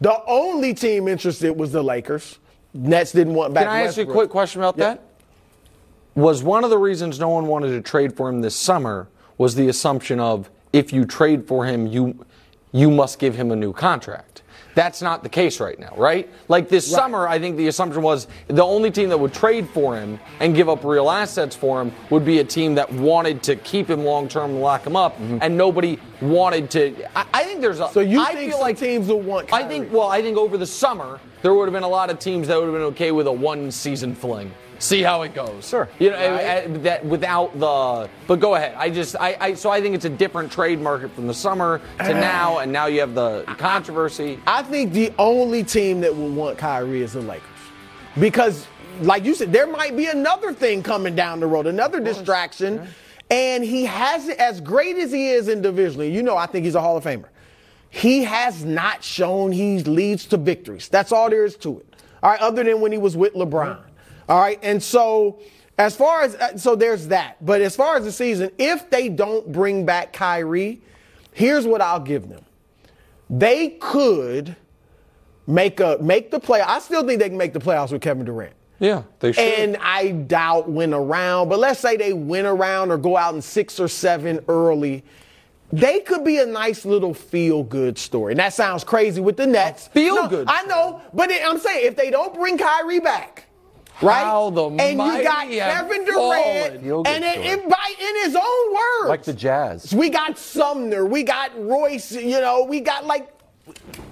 The only team interested was the Lakers. Nets didn't want back. Can I ask you a quick question about Yeah. that? Was one of the reasons no one wanted to trade for him this summer was the assumption of if you trade for him, you you must give him a new contract. That's not the case right now, right? Like this summer, I think the assumption was the only team that would trade for him and give up real assets for him would be a team that wanted to keep him long term and lock him up, mm-hmm. and nobody wanted to. I, I think there's a. So you I think feel like teams will want I think. Well, I think over the summer there would have been a lot of teams that would have been okay with a one season fling. See how it goes. Sure. You know, uh, uh, that without the. But go ahead. I just. I, I. So I think it's a different trade market from the summer to now, and now you have the controversy. I think the only team that will want Kyrie is the Lakers. Because, like you said, there might be another thing coming down the road, another distraction. And he hasn't, as great as he is individually, you know, I think he's a Hall of Famer. He has not shown he leads to victories. That's all there is to it. All right, other than when he was with LeBron. All right, and so as far as, uh, so there's that. But as far as the season, if they don't bring back Kyrie, here's what I'll give them they could make a make the play. I still think they can make the playoffs with Kevin Durant. Yeah, they should. And I doubt win around, but let's say they win around or go out in six or seven early. They could be a nice little feel good story. And that sounds crazy with the Nets. feel-good I know, but it- I'm saying if they don't bring Kyrie back, right? How the and you got Kevin. Durant, and it, it, by, in his own words, Like the Jazz. we got Sumner, we got Royce, you know, we got like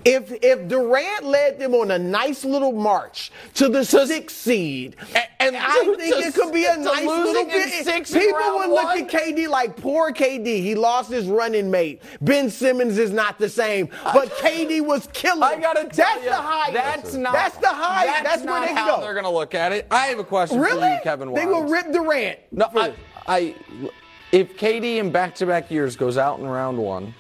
If if Durant led them on a nice little march to the sixth seed, and I to- think it could be a nice little bit. six People would look one? at KD like poor KD. He lost his running mate. Ben Simmons is not the same, but KD was killing. I gotta tell that's you, the high. That's not. That's the high. That's, That's, where not they how go. they're gonna look at it. I have a question for really, you, Kevin. they will rip Durant. No, I, I, if KD in back-to-back years goes out in round one,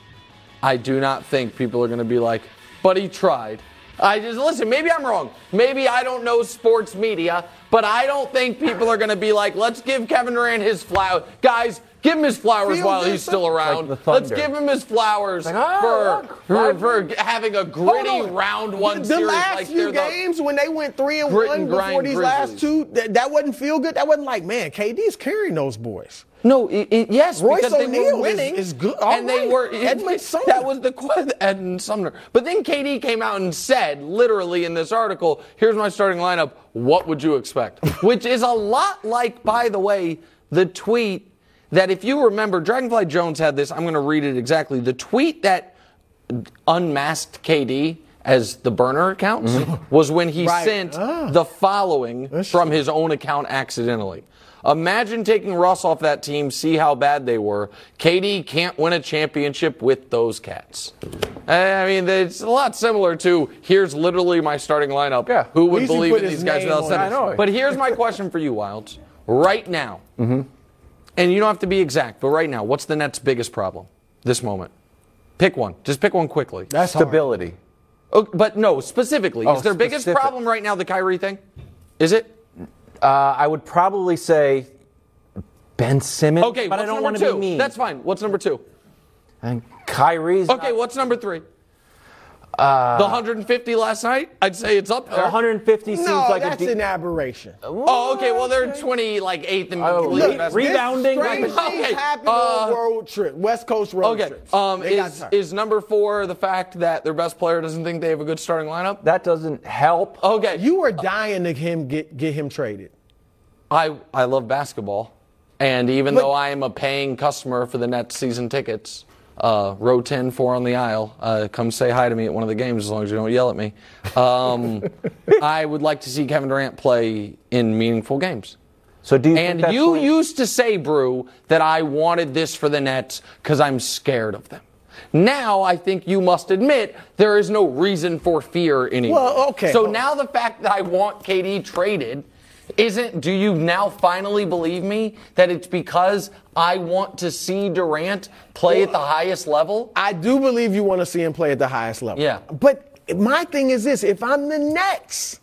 I do not think people are going to be like, but he tried. I just listen. Maybe I'm wrong. Maybe I don't know sports media, but I don't think people are going to be like, let's give Kevin Durant his flowers, guys. Give him his flowers Feel while good he's still around. Like let's give him his flowers Like, oh, for, look, for, for having a gritty on. round one the, the series. last like few they're the- games when they went three and one and before grind these last two, that, that wasn't feel good. That wasn't like, man, KD's carrying those boys. No, it, it- yes, Royce because they O'Neal were is- winning. is good. All and they right. were. Edmond Sumner. That was the question. Edmond Sumner. But then KD came out and said, literally in this article, "Here's my starting lineup. What would you expect?" Which is a lot like, by the way, the tweet that if you remember, Dragonfly Jones had this. I'm going to read it exactly. The tweet that unmasked KD as the burner accounts was when he Right. sent Ah. the following from his own account accidentally. Imagine taking Russ off that team, see how bad they were. KD can't win a championship with those cats. I mean, it's a lot similar to here's literally my starting lineup. Yeah. Who would he believe in these guys without on saying it. I know. But here's my question for you, Wildes. Right now, and you don't have to be exact, but right now, what's the Nets' biggest problem this moment? Pick one. Just pick one quickly. That's hard. Stability. Oh, but no, specifically, Oh, is their biggest problem right now the Kyrie thing? Is it? Uh, I would probably say Ben Simmons. Okay, but what's I don't number want to two? be mean. That's fine. What's number two? And Kyrie's. Okay, what's number three? The 150 last night? I'd say it's up there. 150 seems No, like that's a de- an aberration. Oh, okay. Well, they're 20, like eighth in Oh, league look, best- re- Rebounding, This like- strange things Okay, uh, road trip, West Coast road Trip. Okay. trips. Um, is, is number four the fact that their best player doesn't think they have a good starting lineup? that doesn't help. Okay. you were dying to him get get him traded. I I love basketball, and even But- though I am a paying customer for the Nets season tickets, uh, row 10, four on the aisle, uh, come say hi to me at one of the games as long as you don't yell at me. Um, I would like to see Kevin Durant play in meaningful games. So do you And you used to say, Brew, that I wanted this for the Nets because I'm scared of them. Now I think you must admit there is no reason for fear anymore. Well, okay. So now the fact that I want KD traded isn't. Do you now finally believe me that it's because I want to see Durant play at the highest level? I do believe you want to see him play at the highest level. Yeah. But my thing is this: if I'm the Nets,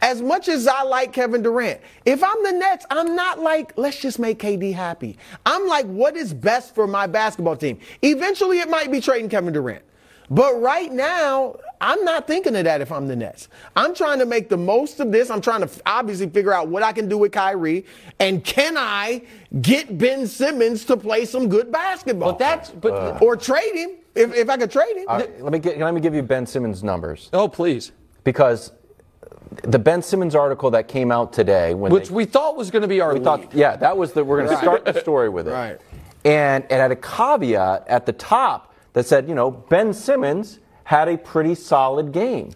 as much as I like Kevin Durant, if I'm the Nets, I'm not like let's just make KD happy. I'm like, what is best for my basketball team? Eventually, it might be trading Kevin Durant. But right now, I'm not thinking of that if I'm the Nets. I'm trying to make the most of this. I'm trying to f- obviously figure out what I can do with Kyrie. And can I get Ben Simmons to play some good basketball? But that's. But uh. or trade him if, if I could trade him. All right, let me get, let me give you Ben Simmons numbers oh, please. because the Ben Simmons article that came out today when Which they, we thought was going to be our we lead. thought yeah that was the we're going to start the story with it Right. and it had a caveat at the top that said you know Ben Simmons had a pretty solid game.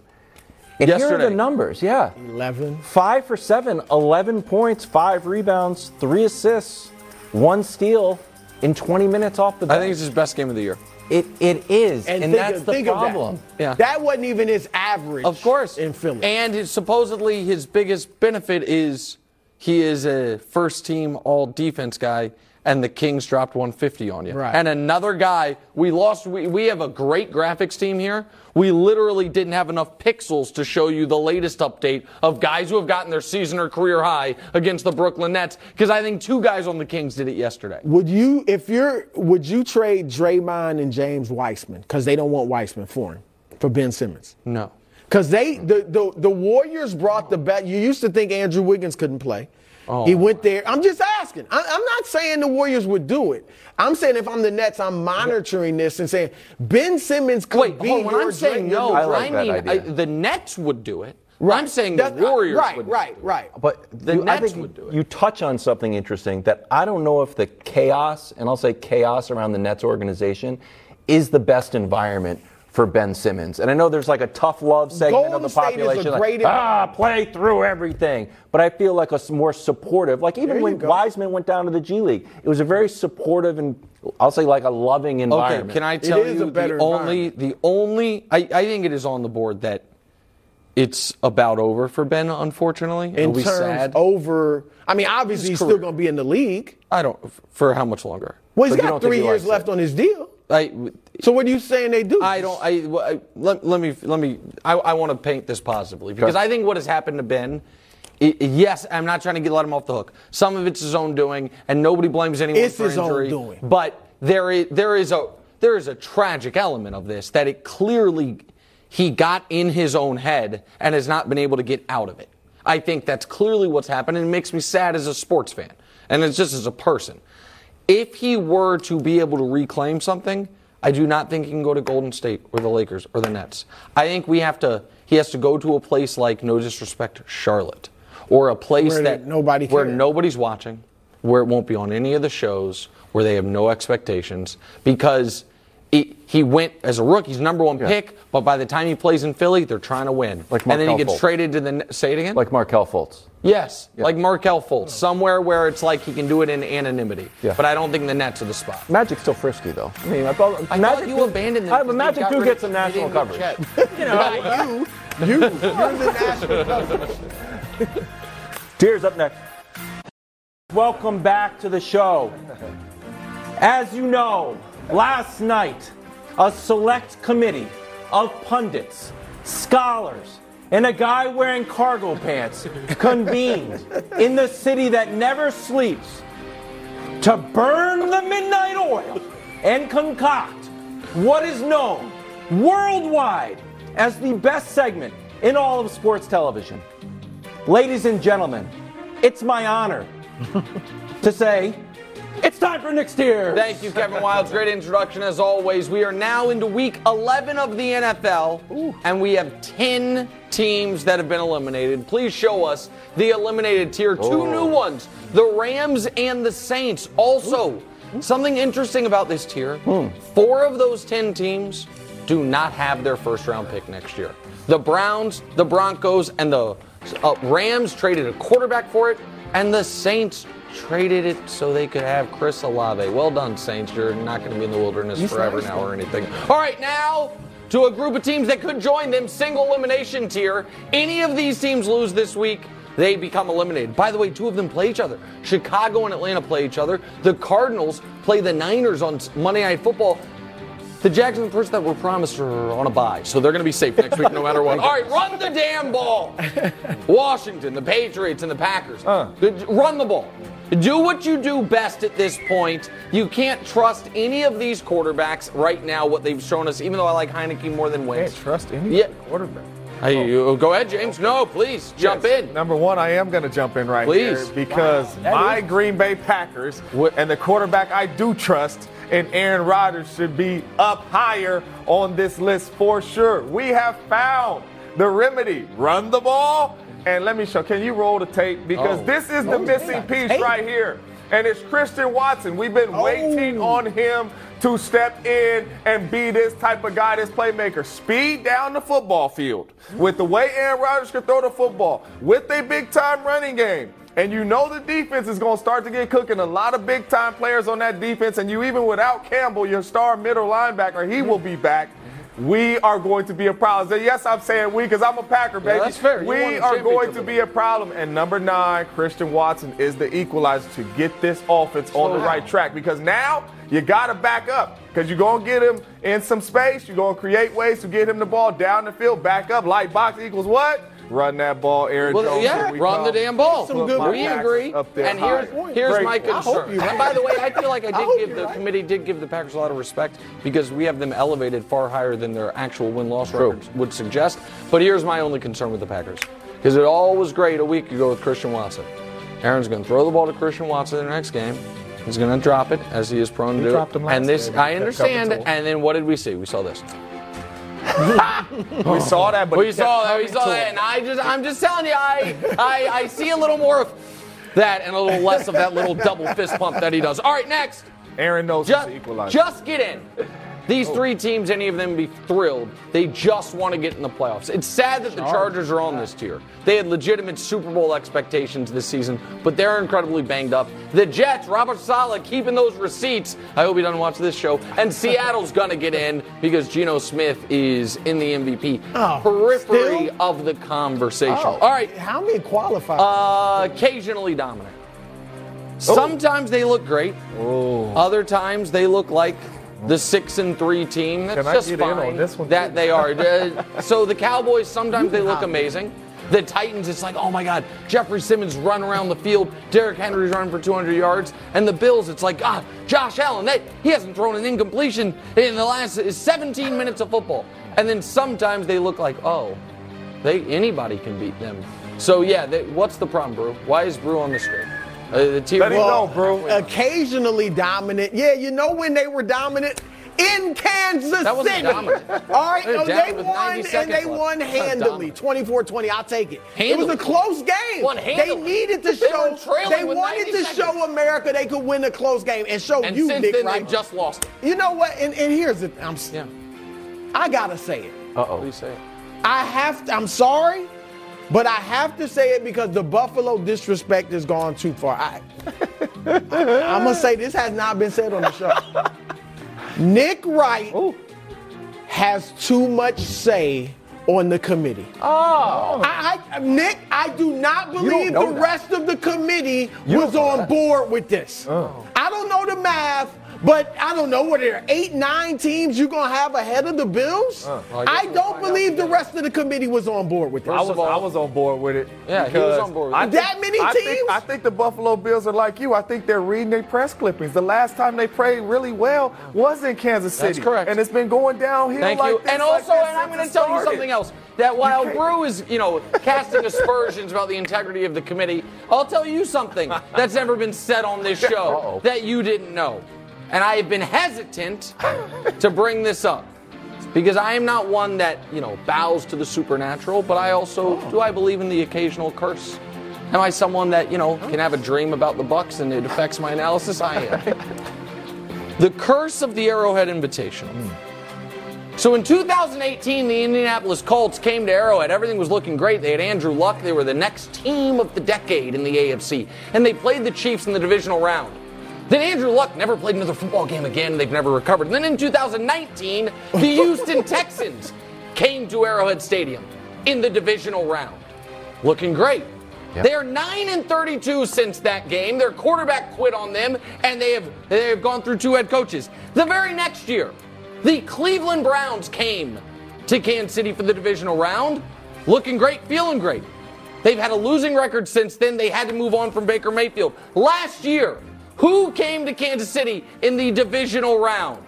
And here are the numbers, yeah. 11. Five for seven, 11 points, five rebounds, three assists, one steal in 20 minutes off the bench. I think it's his best game of the year. it, it is, and, think that's of- the think of that. problem. Yeah. That wasn't even his average. Of course. In Philly. And his, supposedly his biggest benefit is he is a first team all defense guy, and the Kings dropped 150 on you. Right. And another guy, we lost, we, we have a great graphics team here. We literally didn't have enough pixels to show you the latest update of guys who have gotten their season or career high against the Brooklyn Nets, because I think two guys on the Kings did it yesterday. would you, if you're, would you trade Draymond and James Wiseman because they don't want Wiseman for him for Ben Simmons? No. Because they, the, the, the Warriors brought the bet. You used to think Andrew Wiggins couldn't play. Oh. He went there. I'm just asking. I, I'm not saying the Warriors would do it. I'm saying if I'm the Nets, I'm monitoring this and saying Ben Simmons could Wait, be hold on. When your I'm saying no, I like I mean. I, the Nets would do it. Right. I'm saying the That's- uh, Warriors right, would right, right. right. But The you, I Nets think would do it. you touch on something interesting that I don't know if the chaos, and I'll say chaos around the Nets organization, is the best environment for Ben Simmons. And I know there's like a tough love segment Golden of the State is a population, like, great- ah, play through everything. But I feel like a s- more supportive, like even when go. Wiseman went down to the G League, it was a very supportive and I'll say like a loving environment. Okay, can I tell is you the only the only I, I think it is on the board that it's about over for Ben, unfortunately. in It'll be terms sad. over. I mean, obviously he's still going to be in the league. I don't for how much longer? Well, he's But got three he years left it? on his deal. I So what are you saying they do? I don't. I, well, I let, let me let me. I, I want to paint this positively because I think what has happened to Ben. yes, I'm not trying to get let him off the hook. Some of it's his own doing, and nobody blames anyone It's for his own injury. doing. But there is there is a there is a tragic element of this that it clearly he got in his own head and has not been able to get out of it. I think that's clearly what's happened, and it makes me sad as a sports fan, and it's just as a person. If he were to be able to reclaim something, I do not think he can go to Golden State or the Lakers or the Nets. I think we have to. He has to go to a place like, no disrespect, Charlotte, or a place Where that nobody where cares. nobody's watching, where it won't be on any of the shows, where they have no expectations, because. He, he went as a rookie, he's number one pick, but by the time he plays in Philly, they're trying to win. Like Markelle and then he gets Fultz. traded to the. Say it again? like Markelle Fultz. Yes, like Markelle Fultz, somewhere where it's like he can do it in anonymity. Yeah. But I don't think the Net's are the spot. Magic's still frisky though. I mean, I thought, I Magic thought you do- abandoned them. I, but because Magic they got do get some national coverage. you know, you, you, you're the national coverage. Tiers up next. Welcome back to the show. As you know, last night, a select committee of pundits, scholars, and a guy wearing cargo pants convened in the city that never sleeps to burn the midnight oil and concoct what is known worldwide as the best segment in all of sports television. Ladies and gentlemen, it's my honor to say it's time for next year. Thank you, Kevin Wildes. Great introduction as always. We are now into week 11 of the NFL, and we have 10 teams that have been eliminated. Please show us the eliminated tier. Two new ones the Rams and the Saints. Also, something interesting about this tier four of those 10 teams do not have their first round pick next year. The Browns, the Broncos, and the uh, Rams traded a quarterback for it, and the Saints traded it so they could have Chris Olave. Well done, Saints. You're not going to be in the wilderness forever now or anything. All right, now to a group of teams that could join them single elimination tier. Any of these teams lose this week, they become eliminated. By the way, two of them play each other. Chicago and Atlanta play each other. The Cardinals play the Niners on Monday Night Football. The Jags and the Perch that were promised are on a bye, so they're going to be safe next week no matter what. All right, run the damn ball. Washington, the Patriots, and the Packers. Good- Run the ball. Do what you do best at this point. You can't trust any of these quarterbacks right now, what they've shown us, even though I like Heinicke more than Wentz. Can't trust any Yeah. quarterback. Hey, oh. you- go ahead, James. No, please, jump Yes. in. Number one, I am going to jump in right Please. here because my Green Bay Packers What- and the quarterback I do trust and Aaron Rodgers should be up higher on this list for sure. We have found the remedy. Run the ball. And let me show. Can you roll the tape? Because Oh. this is the oh, missing piece right here. And it's Christian Watson. We've been oh. waiting on him to step in and be this type of guy, this playmaker. Speed down the football field. With the way Aaron Rodgers can throw the football, with a big time running game. And you know the defense is going to start to get cooking. A lot of big time players on that defense. And you even without Campbell, your star middle linebacker, he will be back. We are going to be a problem. Yes, I'm saying we because I'm a Packer, baby. that's fair. You We are going to be a problem. And number nine, Christian Watson is the equalizer to get this offense on the right track because now you got to back up because you're going to get him in some space. You're going to create ways to get him the ball down the field, back up. Light box equals what? Run that ball, Aaron Well, Jones. yeah, here we run come. the damn ball. Some good we agree. Up there and here's, high. here's Great my point. I hope concern. right. And by the way, I feel like I I did hope give the right. committee did give the Packers a lot of respect because we have them elevated far higher than their actual win-loss records would suggest. But here's my only concern with the Packers because it all was great a week ago with Christian Watson. Aaron's going to throw the ball to Christian Watson in the next game. He's going to drop it as he is prone to do. dropped him last and this, game. I understand. covered to him. And then what did we see? We saw this. We saw that, but We saw that. We saw that, and I just, I'm just telling you, I, I, I see a little more of that and a little less of that little double fist pump that he does. All right, next, Aaron knows just, equalizer. just get in. These three teams, any of them be thrilled. They just want to get in the playoffs. It's sad that the Chargers are on this tier. They had legitimate Super Bowl expectations this season, but they're incredibly banged up. The Jets, Robert Saleh keeping those receipts. I hope he doesn't watch this show. And Seattle's going to get in because Geno Smith is in the MVP Oh, periphery still? of the conversation. Oh, All right. How many qualify? Uh, occasionally dominant. Sometimes they look great. Other times they look like the six and three team. That's Can just fine. on this one, that they are. Uh, so the Cowboys sometimes they look amazing. The Titans, it's like, oh my God, Jeffrey Simmons run around the field, Derrick Henry's running for 200 yards, and the Bills, it's like, ah, Josh Allen, that he hasn't thrown an incompletion in the last 17 minutes of football. And then sometimes they look like, oh, they anybody can beat them. So yeah, they, what's the problem, Brew? Why is Brew on the street? Uh, the tier Let him Well, know, bro. Occasionally dominant. Yeah, you know when they were dominant? In Kansas That wasn't City. dominant. All right, They're no, they won and they left. won That's handily. dominant. 24-20, I'll take it. It was a close game. They needed to show were trailing they wanted to seconds. show America they could win a close game and show And you, since Nick then, Wright. they've just lost it. You know what? And, and here's the I'm Yeah. I gotta say it. What do you say? it. I have to, I'm sorry, but I have to say it because the Buffalo disrespect has gone too far. I, am gonna say this has not been said on the show. Nick Wright has too much say on the committee. Oh, I, I, Nick, I do not believe the that. rest of the committee was on board with this. I don't know the math. But I don't know what there are eight, nine teams you're gonna have ahead of the Bills. Oh, I guess I we'll don't believe the rest of the committee was on board with this. I was, I was on board with it. Yeah, he was on board with I it. think- That many I teams? Think, I think the Buffalo Bills are like you. I think they're reading their press clippings. The last time they played really well was in Kansas City. That's correct. And it's been going downhill Thank like you. this, And like also, this and I'm going to tell you something else. That while Brew is, you know, casting aspersions about the integrity of the committee, I'll tell you something that's never been said on this show Uh-oh. that you didn't know. And I have been hesitant to bring this up because I am not one that, you know, bows to the supernatural, but I also oh. do I believe in the occasional curse. Am I someone that, you know, can have a dream about the Bucs and it affects my analysis? I am. the curse of the Arrowhead Invitational. Hmm. So in 2018, the Indianapolis Colts came to Arrowhead. Everything was looking great. They had Andrew Luck. They were the next team of the decade in the AFC. And they played the Chiefs in the divisional round. Then Andrew Luck never played another football game again. And they've never recovered. And then in 2019, the Houston Texans came to Arrowhead Stadium in the divisional round. Looking great. They are 9 and 32 since that game. Their quarterback quit on them, and they have they have gone through two head coaches. The very next year, the Cleveland Browns came to Kansas City for the divisional round, looking great, feeling great. They've had a losing record since then. They had to move on from Baker Mayfield. Last year, who came to Kansas City in the divisional round?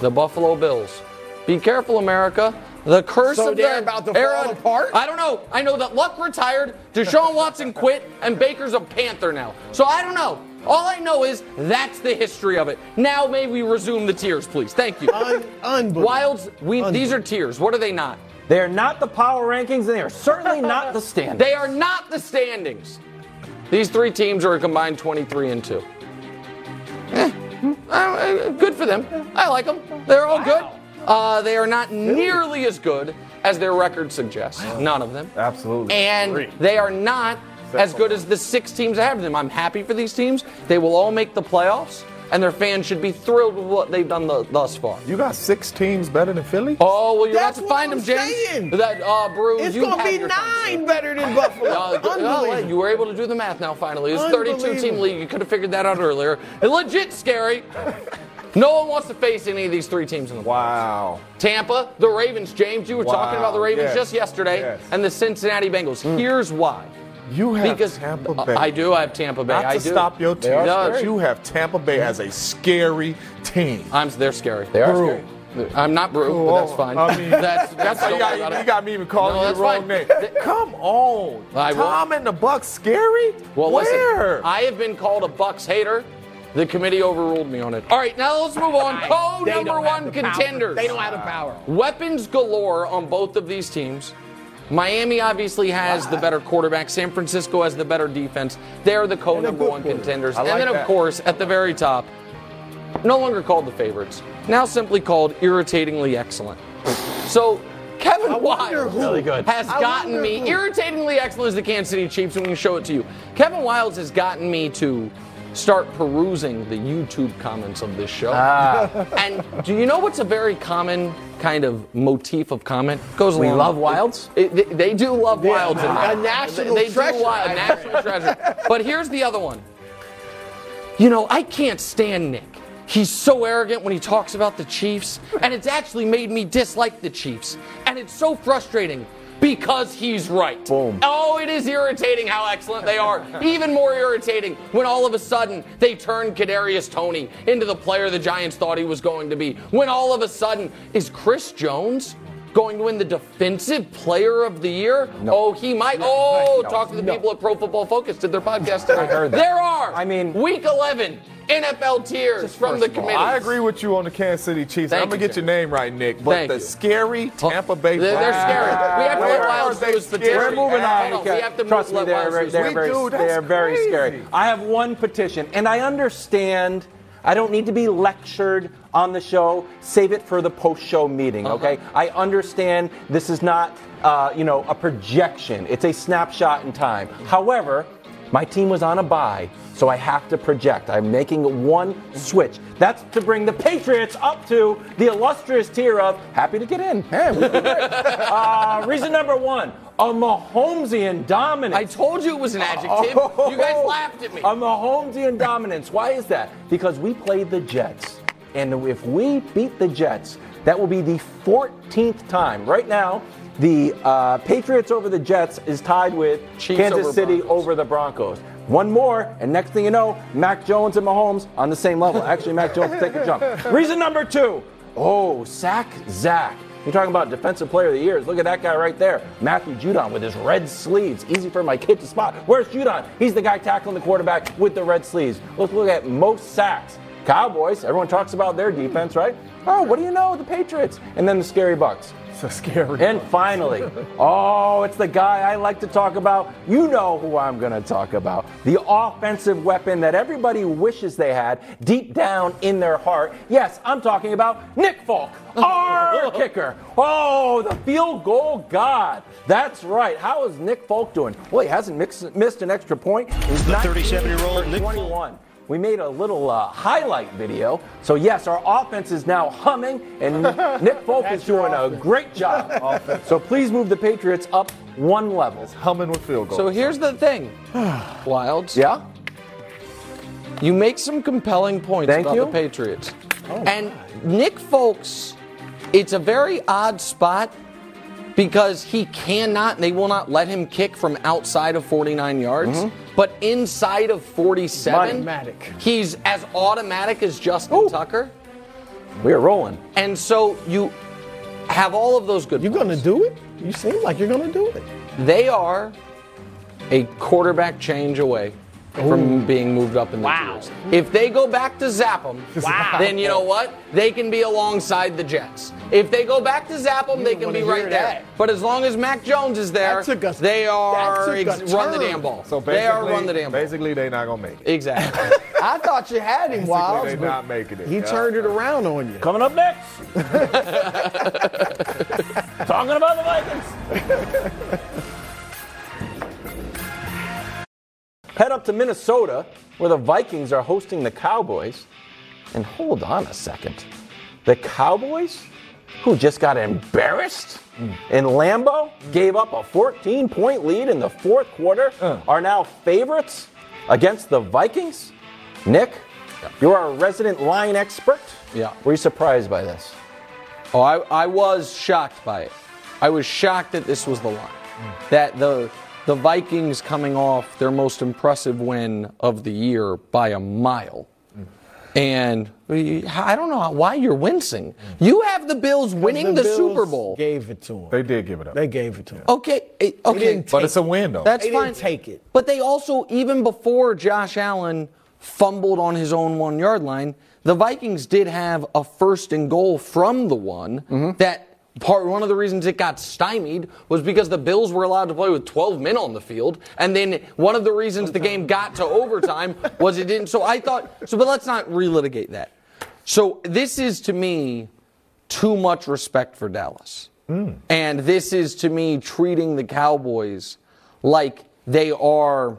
The Buffalo Bills. Be careful, America. The curse So of they're the about to fall apart? I don't know. I know that Luck retired, Deshaun Watson quit, and Baker's a Panther now. So I don't know. All I know is that's the history of it. Now may we resume the tiers, please. Thank you. Un- unbelievable. Wildes, we, these are tiers. What are they not? They are not the power rankings, and they are certainly not the standings. They are not the standings. These three teams are a combined 23 and 2. Eh, uh, good for them. I like them. They're all good. Uh, they are not nearly as good as their record suggests. None of them. Absolutely. And they are not as good as the six teams ahead of them. I'm happy for these teams. They will all make the playoffs, and their fans should be thrilled with what they've done the, thus far. You got six teams better than Philly? Oh, well, you're That's about to find I'm them, James. saying. That uh, Brew, It's gonna be your time, nine better than Buffalo. Uh, Unbelievable. you were able to do the math now, finally. It's a 32 team league. You could have figured that out earlier. It's legit scary. No one wants to face any of these three teams in the playoffs. Wow. Tampa, the Ravens, James, you were talking about the Ravens yes, just yesterday, yes. and the Cincinnati Bengals. Here's why. You have Because Tampa Bay. I do. I have Tampa Bay. Not I to do. stop your team, are but scary. you have Tampa Bay as a scary team. I'm. They're scary. They are Brew. scary. I'm not Brew, but that's fine. I mean, that's that's you, got, about you it. got me even calling No, you that's the wrong fine. name. Come on. I will- Tom and the Bucs scary? Well, Where? listen, I have been called a Bucs hater. The committee overruled me on it. All right, now let's move on. Co They number one the power. contenders. They don't have the power. Weapons galore on both of these teams. Miami obviously has the better quarterback. San Francisco has the better defense. They're the co number one quarterback. contenders. I and like then, of that. course, at the very top, no longer called the favorites, now simply called irritatingly excellent. So Kevin wonder Wildes who. Really good. has I gotten me who. irritatingly excellent as the Kansas City Chiefs, and we can show it to you. Kevin Wildes has gotten me to start perusing the YouTube comments of this show. Ah. And do you know what's a very common kind of motif of comment? Goes We along- love Wildes. It- they, they do love Yeah, Wildes. a and- national they treasure. Do wild, a national treasure. But here's the other one. You know, I can't stand Nick. He's so arrogant when he talks about the Chiefs, and it's actually made me dislike the Chiefs. And it's so frustrating because he's right. Boom. Oh, it is irritating how excellent they are. Even more irritating when all of a sudden they turn Kadarius Toney into the player the Giants thought he was going to be. When all of a sudden is Chris Jones going to win the defensive player of the year? Oh, he might. Oh, No. talk to the people at Pro Football Focus. Did their podcast. I heard that. There are. I mean- week 11 NFL tiers from the first of all, committee. I agree with you on the Kansas City Chiefs. Thank I'm gonna you, get sir. your name right, Nick. But Thank the you. scary Tampa Bay They're, they're scary. We have to Where let are Wildes do they his scary? petition. We're moving on. Hold because- We have to Trust me, let they're, Wildes very, do they're, his very, Dude, they're very scary. I have one petition, and I understand. I don't need to be lectured on the show. Save it for the post-show meeting, Uh-huh. okay? I understand this is not, uh, you know, a projection. It's a snapshot in time. However, my team was on a bye, so I have to project. I'm making one switch. That's to bring the Patriots up to the illustrious tier of happy to get in. We uh, reason number one: a Mahomesian dominance. I told you it was an adjective. You guys laughed at me. A Mahomesian dominance. Why is that? Because we played the Jets. And if we beat the Jets, that will be the 14th time. Right now, the uh, Patriots over the Jets is tied with Chiefs Kansas over City Broncos. over the Broncos. One more, and next thing you know, Mac Jones and Mahomes on the same level. Actually, Mac Jones take a jump. Reason number two. Oh, sack Zach. You're talking about defensive player of the years. Look at that guy right there. Matthew Judon with his red sleeves. Easy for my kid to spot. Where's Judon? He's the guy tackling the quarterback with the red sleeves. Let's look at most sacks. Cowboys. Everyone talks about their defense, right? Oh, what do you know? The Patriots. And then the scary Bucs. So scary. And finally, oh, it's the guy I like to talk about. You know who I'm going to talk about. The offensive weapon that everybody wishes they had deep down in their heart. Yes, I'm talking about Nick Folk, our kicker. Oh, the field goal god. That's right. How is Nick Folk doing? Well, he hasn't mixed, missed an extra point. He's The 37-year-old Nick Folk. 21. We made a little uh, highlight video. So, yes, our offense is now humming, and Nick Folk is doing a great job. so, please move the Patriots up one level. It's Humming with field goals. So here's the thing, Wildes. Yeah? You make some compelling points Thank about you. the Patriots. and Nick Folks, it's a very odd spot because he cannot, they will not let him kick from outside of 49 yards. Mm-hmm. But inside of 47, Automatic. he's as automatic as Justin Tucker. We are rolling. And so you have all of those good You're points. gonna do it? You seem like you're gonna do it. They are a quarterback change away from being moved up in the tiers. If they go back to Zappum, then you know what? They can be alongside the Jets. If they go back to Zappum, they can be right there. that. But as long as Mac Jones is there, That took they are that took a ex- run the damn ball. So they are basically- run the damn ball. Basically, they're not gonna make it. Exactly. I thought you had him, Wildes, they but not making it. he Yeah. turned it around on you. Coming up next. Talking about the Vikings. Head up to Minnesota, where the Vikings are hosting the Cowboys. And hold on a second. The Cowboys, who just got embarrassed hmm. in Lambeau, gave up a 14 point lead in the fourth quarter, are now favorites against the Vikings? Nick, you're our resident line expert. Yeah. Were you surprised by this? Oh, I, I was shocked by it. I was shocked that this was the line. Hmm. That the the Vikings coming off their most impressive win of the year by a mile. And I don't know why you're wincing. You have the Bills winning the, Bills Super Bowl. Gave it to him. They did give it up. They gave it to him. Okay, eh, okay. didn't but it's a win, though. That's They fine. didn't take it. But they also, even before Josh Allen fumbled on his own one yard line, the Vikings did have a first and goal from the one Mm-hmm. that part one of the reasons it got stymied was because the Bills were allowed to play with 12 men on the field and then one of the reasons the game got to overtime was it didn't so I thought so but let's not relitigate that. So this is to me too much respect for Dallas. Hmm. And this is to me treating the Cowboys like they are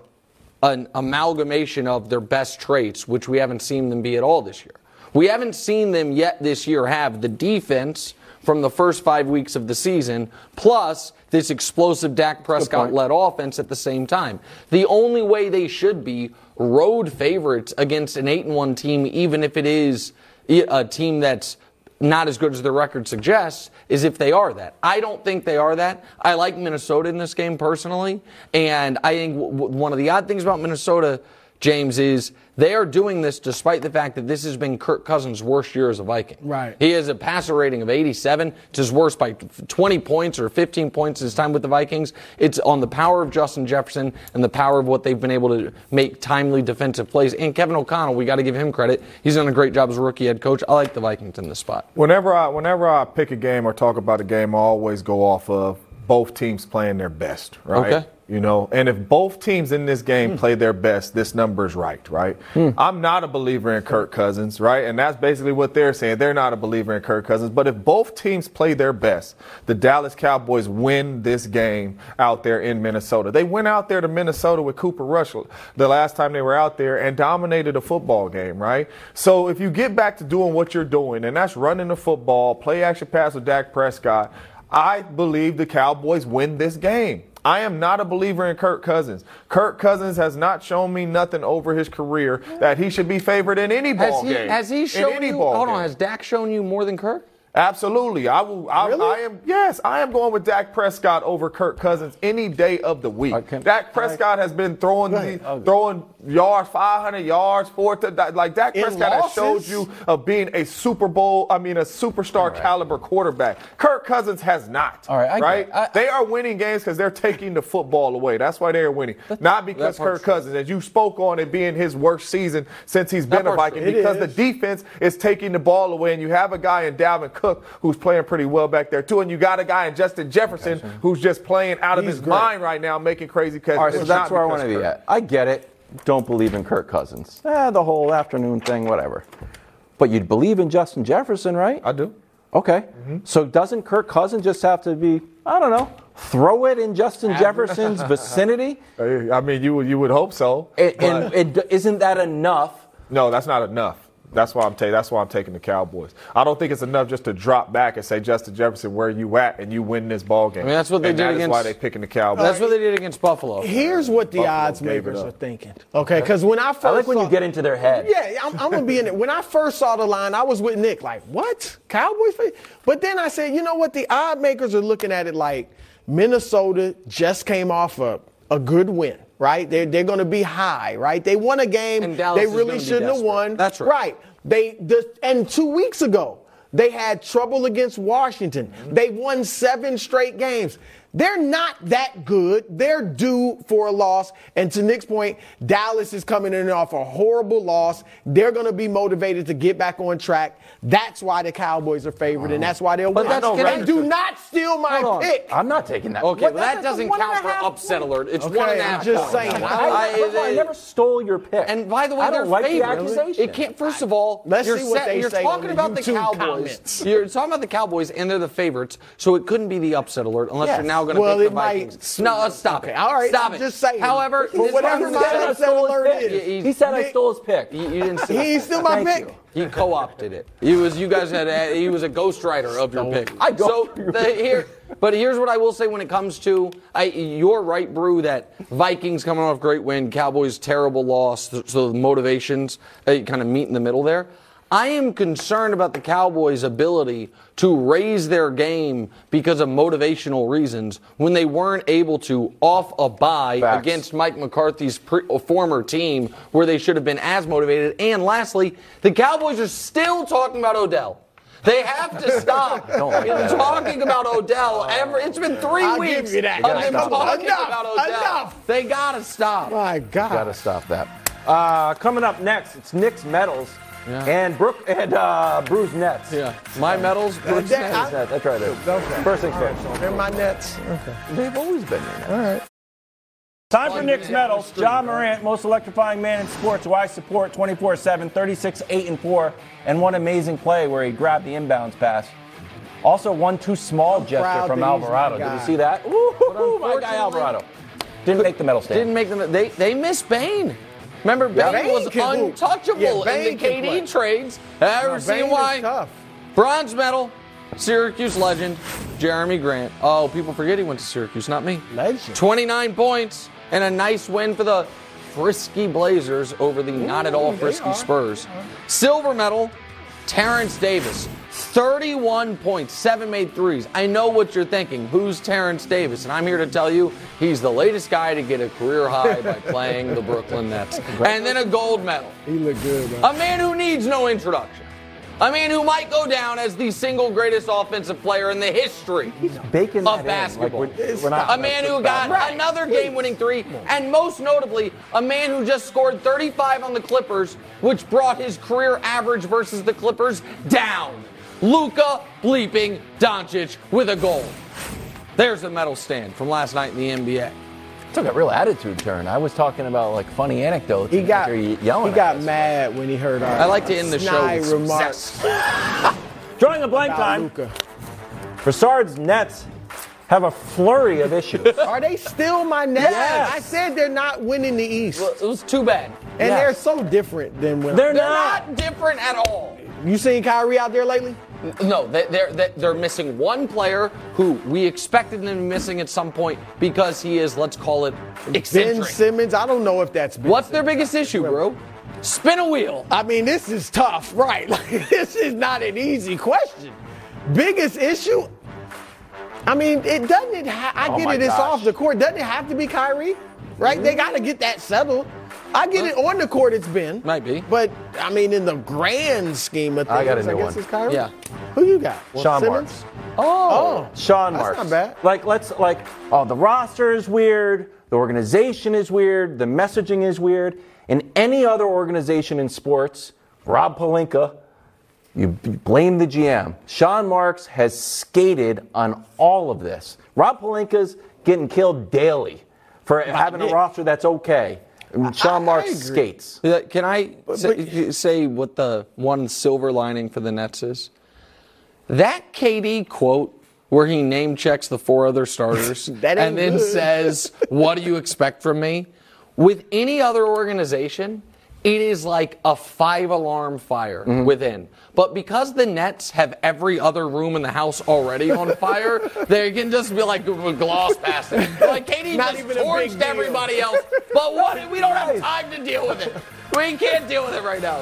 an amalgamation of their best traits, which we haven't seen them be at all this year. We haven't seen them yet this year have the defense from the first five weeks of the season, plus this explosive Dak Prescott led offense at the same time. The only way they should be road favorites against an 8 and 1 team, even if it is a team that's not as good as their record suggests, is if they are that. I don't think they are that. I like Minnesota in this game personally, and I think w- w- one of the odd things about Minnesota, James, is they are doing this despite the fact that this has been Kirk Cousins' worst year as a Viking. Right. He has a passer rating of 87. It's his worst by 20 points or 15 points his time with the Vikings. It's on the power of Justin Jefferson and the power of what they've been able to make timely defensive plays. And Kevin O'Connell, we got to give him credit. He's done a great job as a rookie head coach. I like the Vikings in this spot. Whenever I whenever I pick a game or talk about a game, I always go off of both teams playing their best, right? Okay. You know, and if both teams in this game hmm. play their best, this number is right, right? Hmm. I'm not a believer in Kirk Cousins, right? And that's basically what they're saying. They're not a believer in Kirk Cousins. But if both teams play their best, the Dallas Cowboys win this game out there in Minnesota. They went out there to Minnesota with Cooper Rush the last time they were out there and dominated a football game, right? So if you get back to doing what you're doing, and that's running the football, play action pass with Dak Prescott, I believe the Cowboys win this game. I am not a believer in Kirk Cousins. Kirk Cousins has not shown me nothing over his career that he should be favored in any Has ball he, game. has he shown any you? ball Hold on. Has Dak shown you more than Kirk? Absolutely. I will. I, Really? I am. Yes, I am going with Dak Prescott over Kirk Cousins any day of the week. I can- Dak Prescott has been throwing the, oh. throwing yards, 500 yards, four to like Dak In Prescott has showed you of being a Super Bowl. I mean, a superstar caliber quarterback. Kirk Cousins has not. All right, I right. I- they are winning games because they're taking the football away. That's why they are winning, not because that Kirk Cousins, as you spoke on it being his worst season since he's been a Viking, because is. the defense is taking the ball away, and you have a guy in Dalvin Cook who's playing pretty well back there too, and you got a guy in Justin Jefferson who's just playing out of He's his great. mind right now, making crazy catches. All right, so that's where I want to be at. I get it. Don't believe in Kirk Cousins. Eh, the whole afternoon thing, whatever. But you'd believe in Justin Jefferson, right? I do. Okay. So doesn't Kirk Cousins just have to be, I don't know, throw it in Justin Jefferson's vicinity? I mean, you would you would hope so. And, but- and it, isn't that enough? no, that's not enough. That's why I'm taking. That's why I'm taking the Cowboys. I don't think it's enough just to drop back and say Justin Jefferson, where you at, and you win this ball game. I mean, that's what they and did that is against- why they picking the Cowboys. That's what they did against Buffalo. Here's what the Buffalo odds makers are thinking. Okay, because when I first I like when saw- you get into their head. Yeah, I'm, I'm gonna be in it. When I first saw the line, I was with Nick, like, what? Cowboys? But then I said, you know what? The odd makers are looking at it like Minnesota just came off a, a good win, right? They're, they're gonna be high, right? They won a game they really shouldn't have won. That's right. Right. They the, and two weeks ago, they had trouble against Washington. Mm-hmm. They won seven straight games. They're not that good. They're due for a loss. And to Nick's point, Dallas is coming in off a horrible loss. They're going to be motivated to get back on track. That's why the Cowboys are favored, and that's why they'll But win. that's and gonna- do not steal my Hold pick. I'm not taking that. Okay, well, that doesn't count for upset point. alert. It's Okay, one and a I'm just points. saying. I, I- first of all, I never stole your pick. And by the way, I they're don't like favored. the accusation. It can't. First of all, Let's you're, see what set- they you're say talking on the about the Cowboys. comments. You're talking about the Cowboys, and they're the favorites. So it couldn't be the upset alert unless Yes. you're now going to Well, pick it the might- No, let's stop Okay, it. all right, stop I'm it. just saying. However, For whatever what my I'm saying. upset alert He- is. he- He said I stole his pick. You, you didn't. steal He stole my pick. you. He co-opted it. He was. You guys had. a- He was a ghostwriter of your pick. I go So the, here, but here's what I will say when it comes to. I, you're right, Brew. That Vikings coming off great win, Cowboys terrible loss. So the motivations uh, kind of meet in the middle there. I am concerned about the Cowboys' ability to raise their game because of motivational reasons when they weren't able to off a bye Facts. against Mike McCarthy's pre- former team where they should have been as motivated. And lastly, the Cowboys are still talking about Odell. They have to stop talking about Odell. Every, it's been 3 I'll weeks give you that. of them Enough. talking Enough. about Odell. Enough. They gotta stop. My God. Got to stop that. Uh, coming up next, it's Nick's medals and Brooke and uh, Bruce Nets. Yeah, my medals. Brooks that- Nets. I- That's, that's right. Okay. First things first. They're my nets. They've always been your Nets. All right. Time for Fun Nick's medals. John? Morant, most electrifying man in sports, who I support 24 7, 36 8 and 4, and one amazing play where he grabbed the inbounds pass. Also, one too small gesture from that he's my Alvarado. Did you see that? Ooh, my guy Alvarado. Didn't make the medal stand. Didn't make them. They they miss Bane. Remember, Bane, Bane was can untouchable Yeah, in the KD trades. Ever No, seen why? tough. Bronze medal, Syracuse legend, Jerami Grant. Oh, people forget he went to Syracuse, not me. Legend. 29 points and a nice win for the frisky Blazers over the not at all frisky. Spurs. Silver medal, Terence Davis. 31 points, seven made threes. I know what you're thinking. Who's Terence Davis? And I'm here to tell you he's the latest guy to get a career high by playing the Brooklyn Nets. And then a gold medal. He looked good, man. A man who needs no introduction. A man who might go down as the single greatest offensive player in the history of. Like, basketball. we're- we're not- a man who got another game winning three, and most notably, a man who just scored 35 on the Clippers, which brought his career average versus the Clippers down. Luka bleeping Doncic with a goal. There's a medal stand from last night in the NBA. took a real attitude turn. I was talking about like funny anecdotes. He got you're he at got us. mad when he heard our I like to end the show with some remarks. Drawing a blank about time. Luka. Broussard's Nets have a flurry of issues. Are they still my Nets? Yes. I said they're not winning the East, It was too bad. and Yes. they're so different than when They're They're not. not different at all. You seen Kyrie out there lately? No, they- they're, they're, they're missing one player who we expected them to be missing at some point because he is, let's call it, Ben. Simmons. I don't know if that's. Ben What's their biggest issue, bro? Spin a wheel. I mean, this is tough, right? Like, this is not an easy question. Biggest issue? I mean, it doesn't. It ha- I Oh get my it. It's gosh. off the court. Doesn't it have to be Kyrie? Right? They mm-hmm. got to get that settled. I get it on the court. It's been. Might be. But I mean, in the grand scheme of things, I got a new guess one. it's Kyrie. Yeah. Who you got? Sean Simmons? Marks. Oh, oh. Sean Marks. That's not bad. Like let's like oh the roster is weird, the organization is weird, the messaging is weird. In any other organization in sports, Rob Pelinka, you you blame the GM. Sean Marks has skated on all of this. Rob Pelinka's getting killed daily for having a roster that's okay. And Sean I Marks skates. Can I say, but- say what the one silver lining for the Nets is? That KD quote where he name checks the four other starters That and then good. says, What do you expect from me? With any other organization, it is like a five alarm fire Mm-hmm. within. But because the Nets have every other room in the house already on fire, they can just be like gloss past it. Like KD Not just even a big torched everybody else. But what? We don't have time to deal with it. We can't deal with it right now.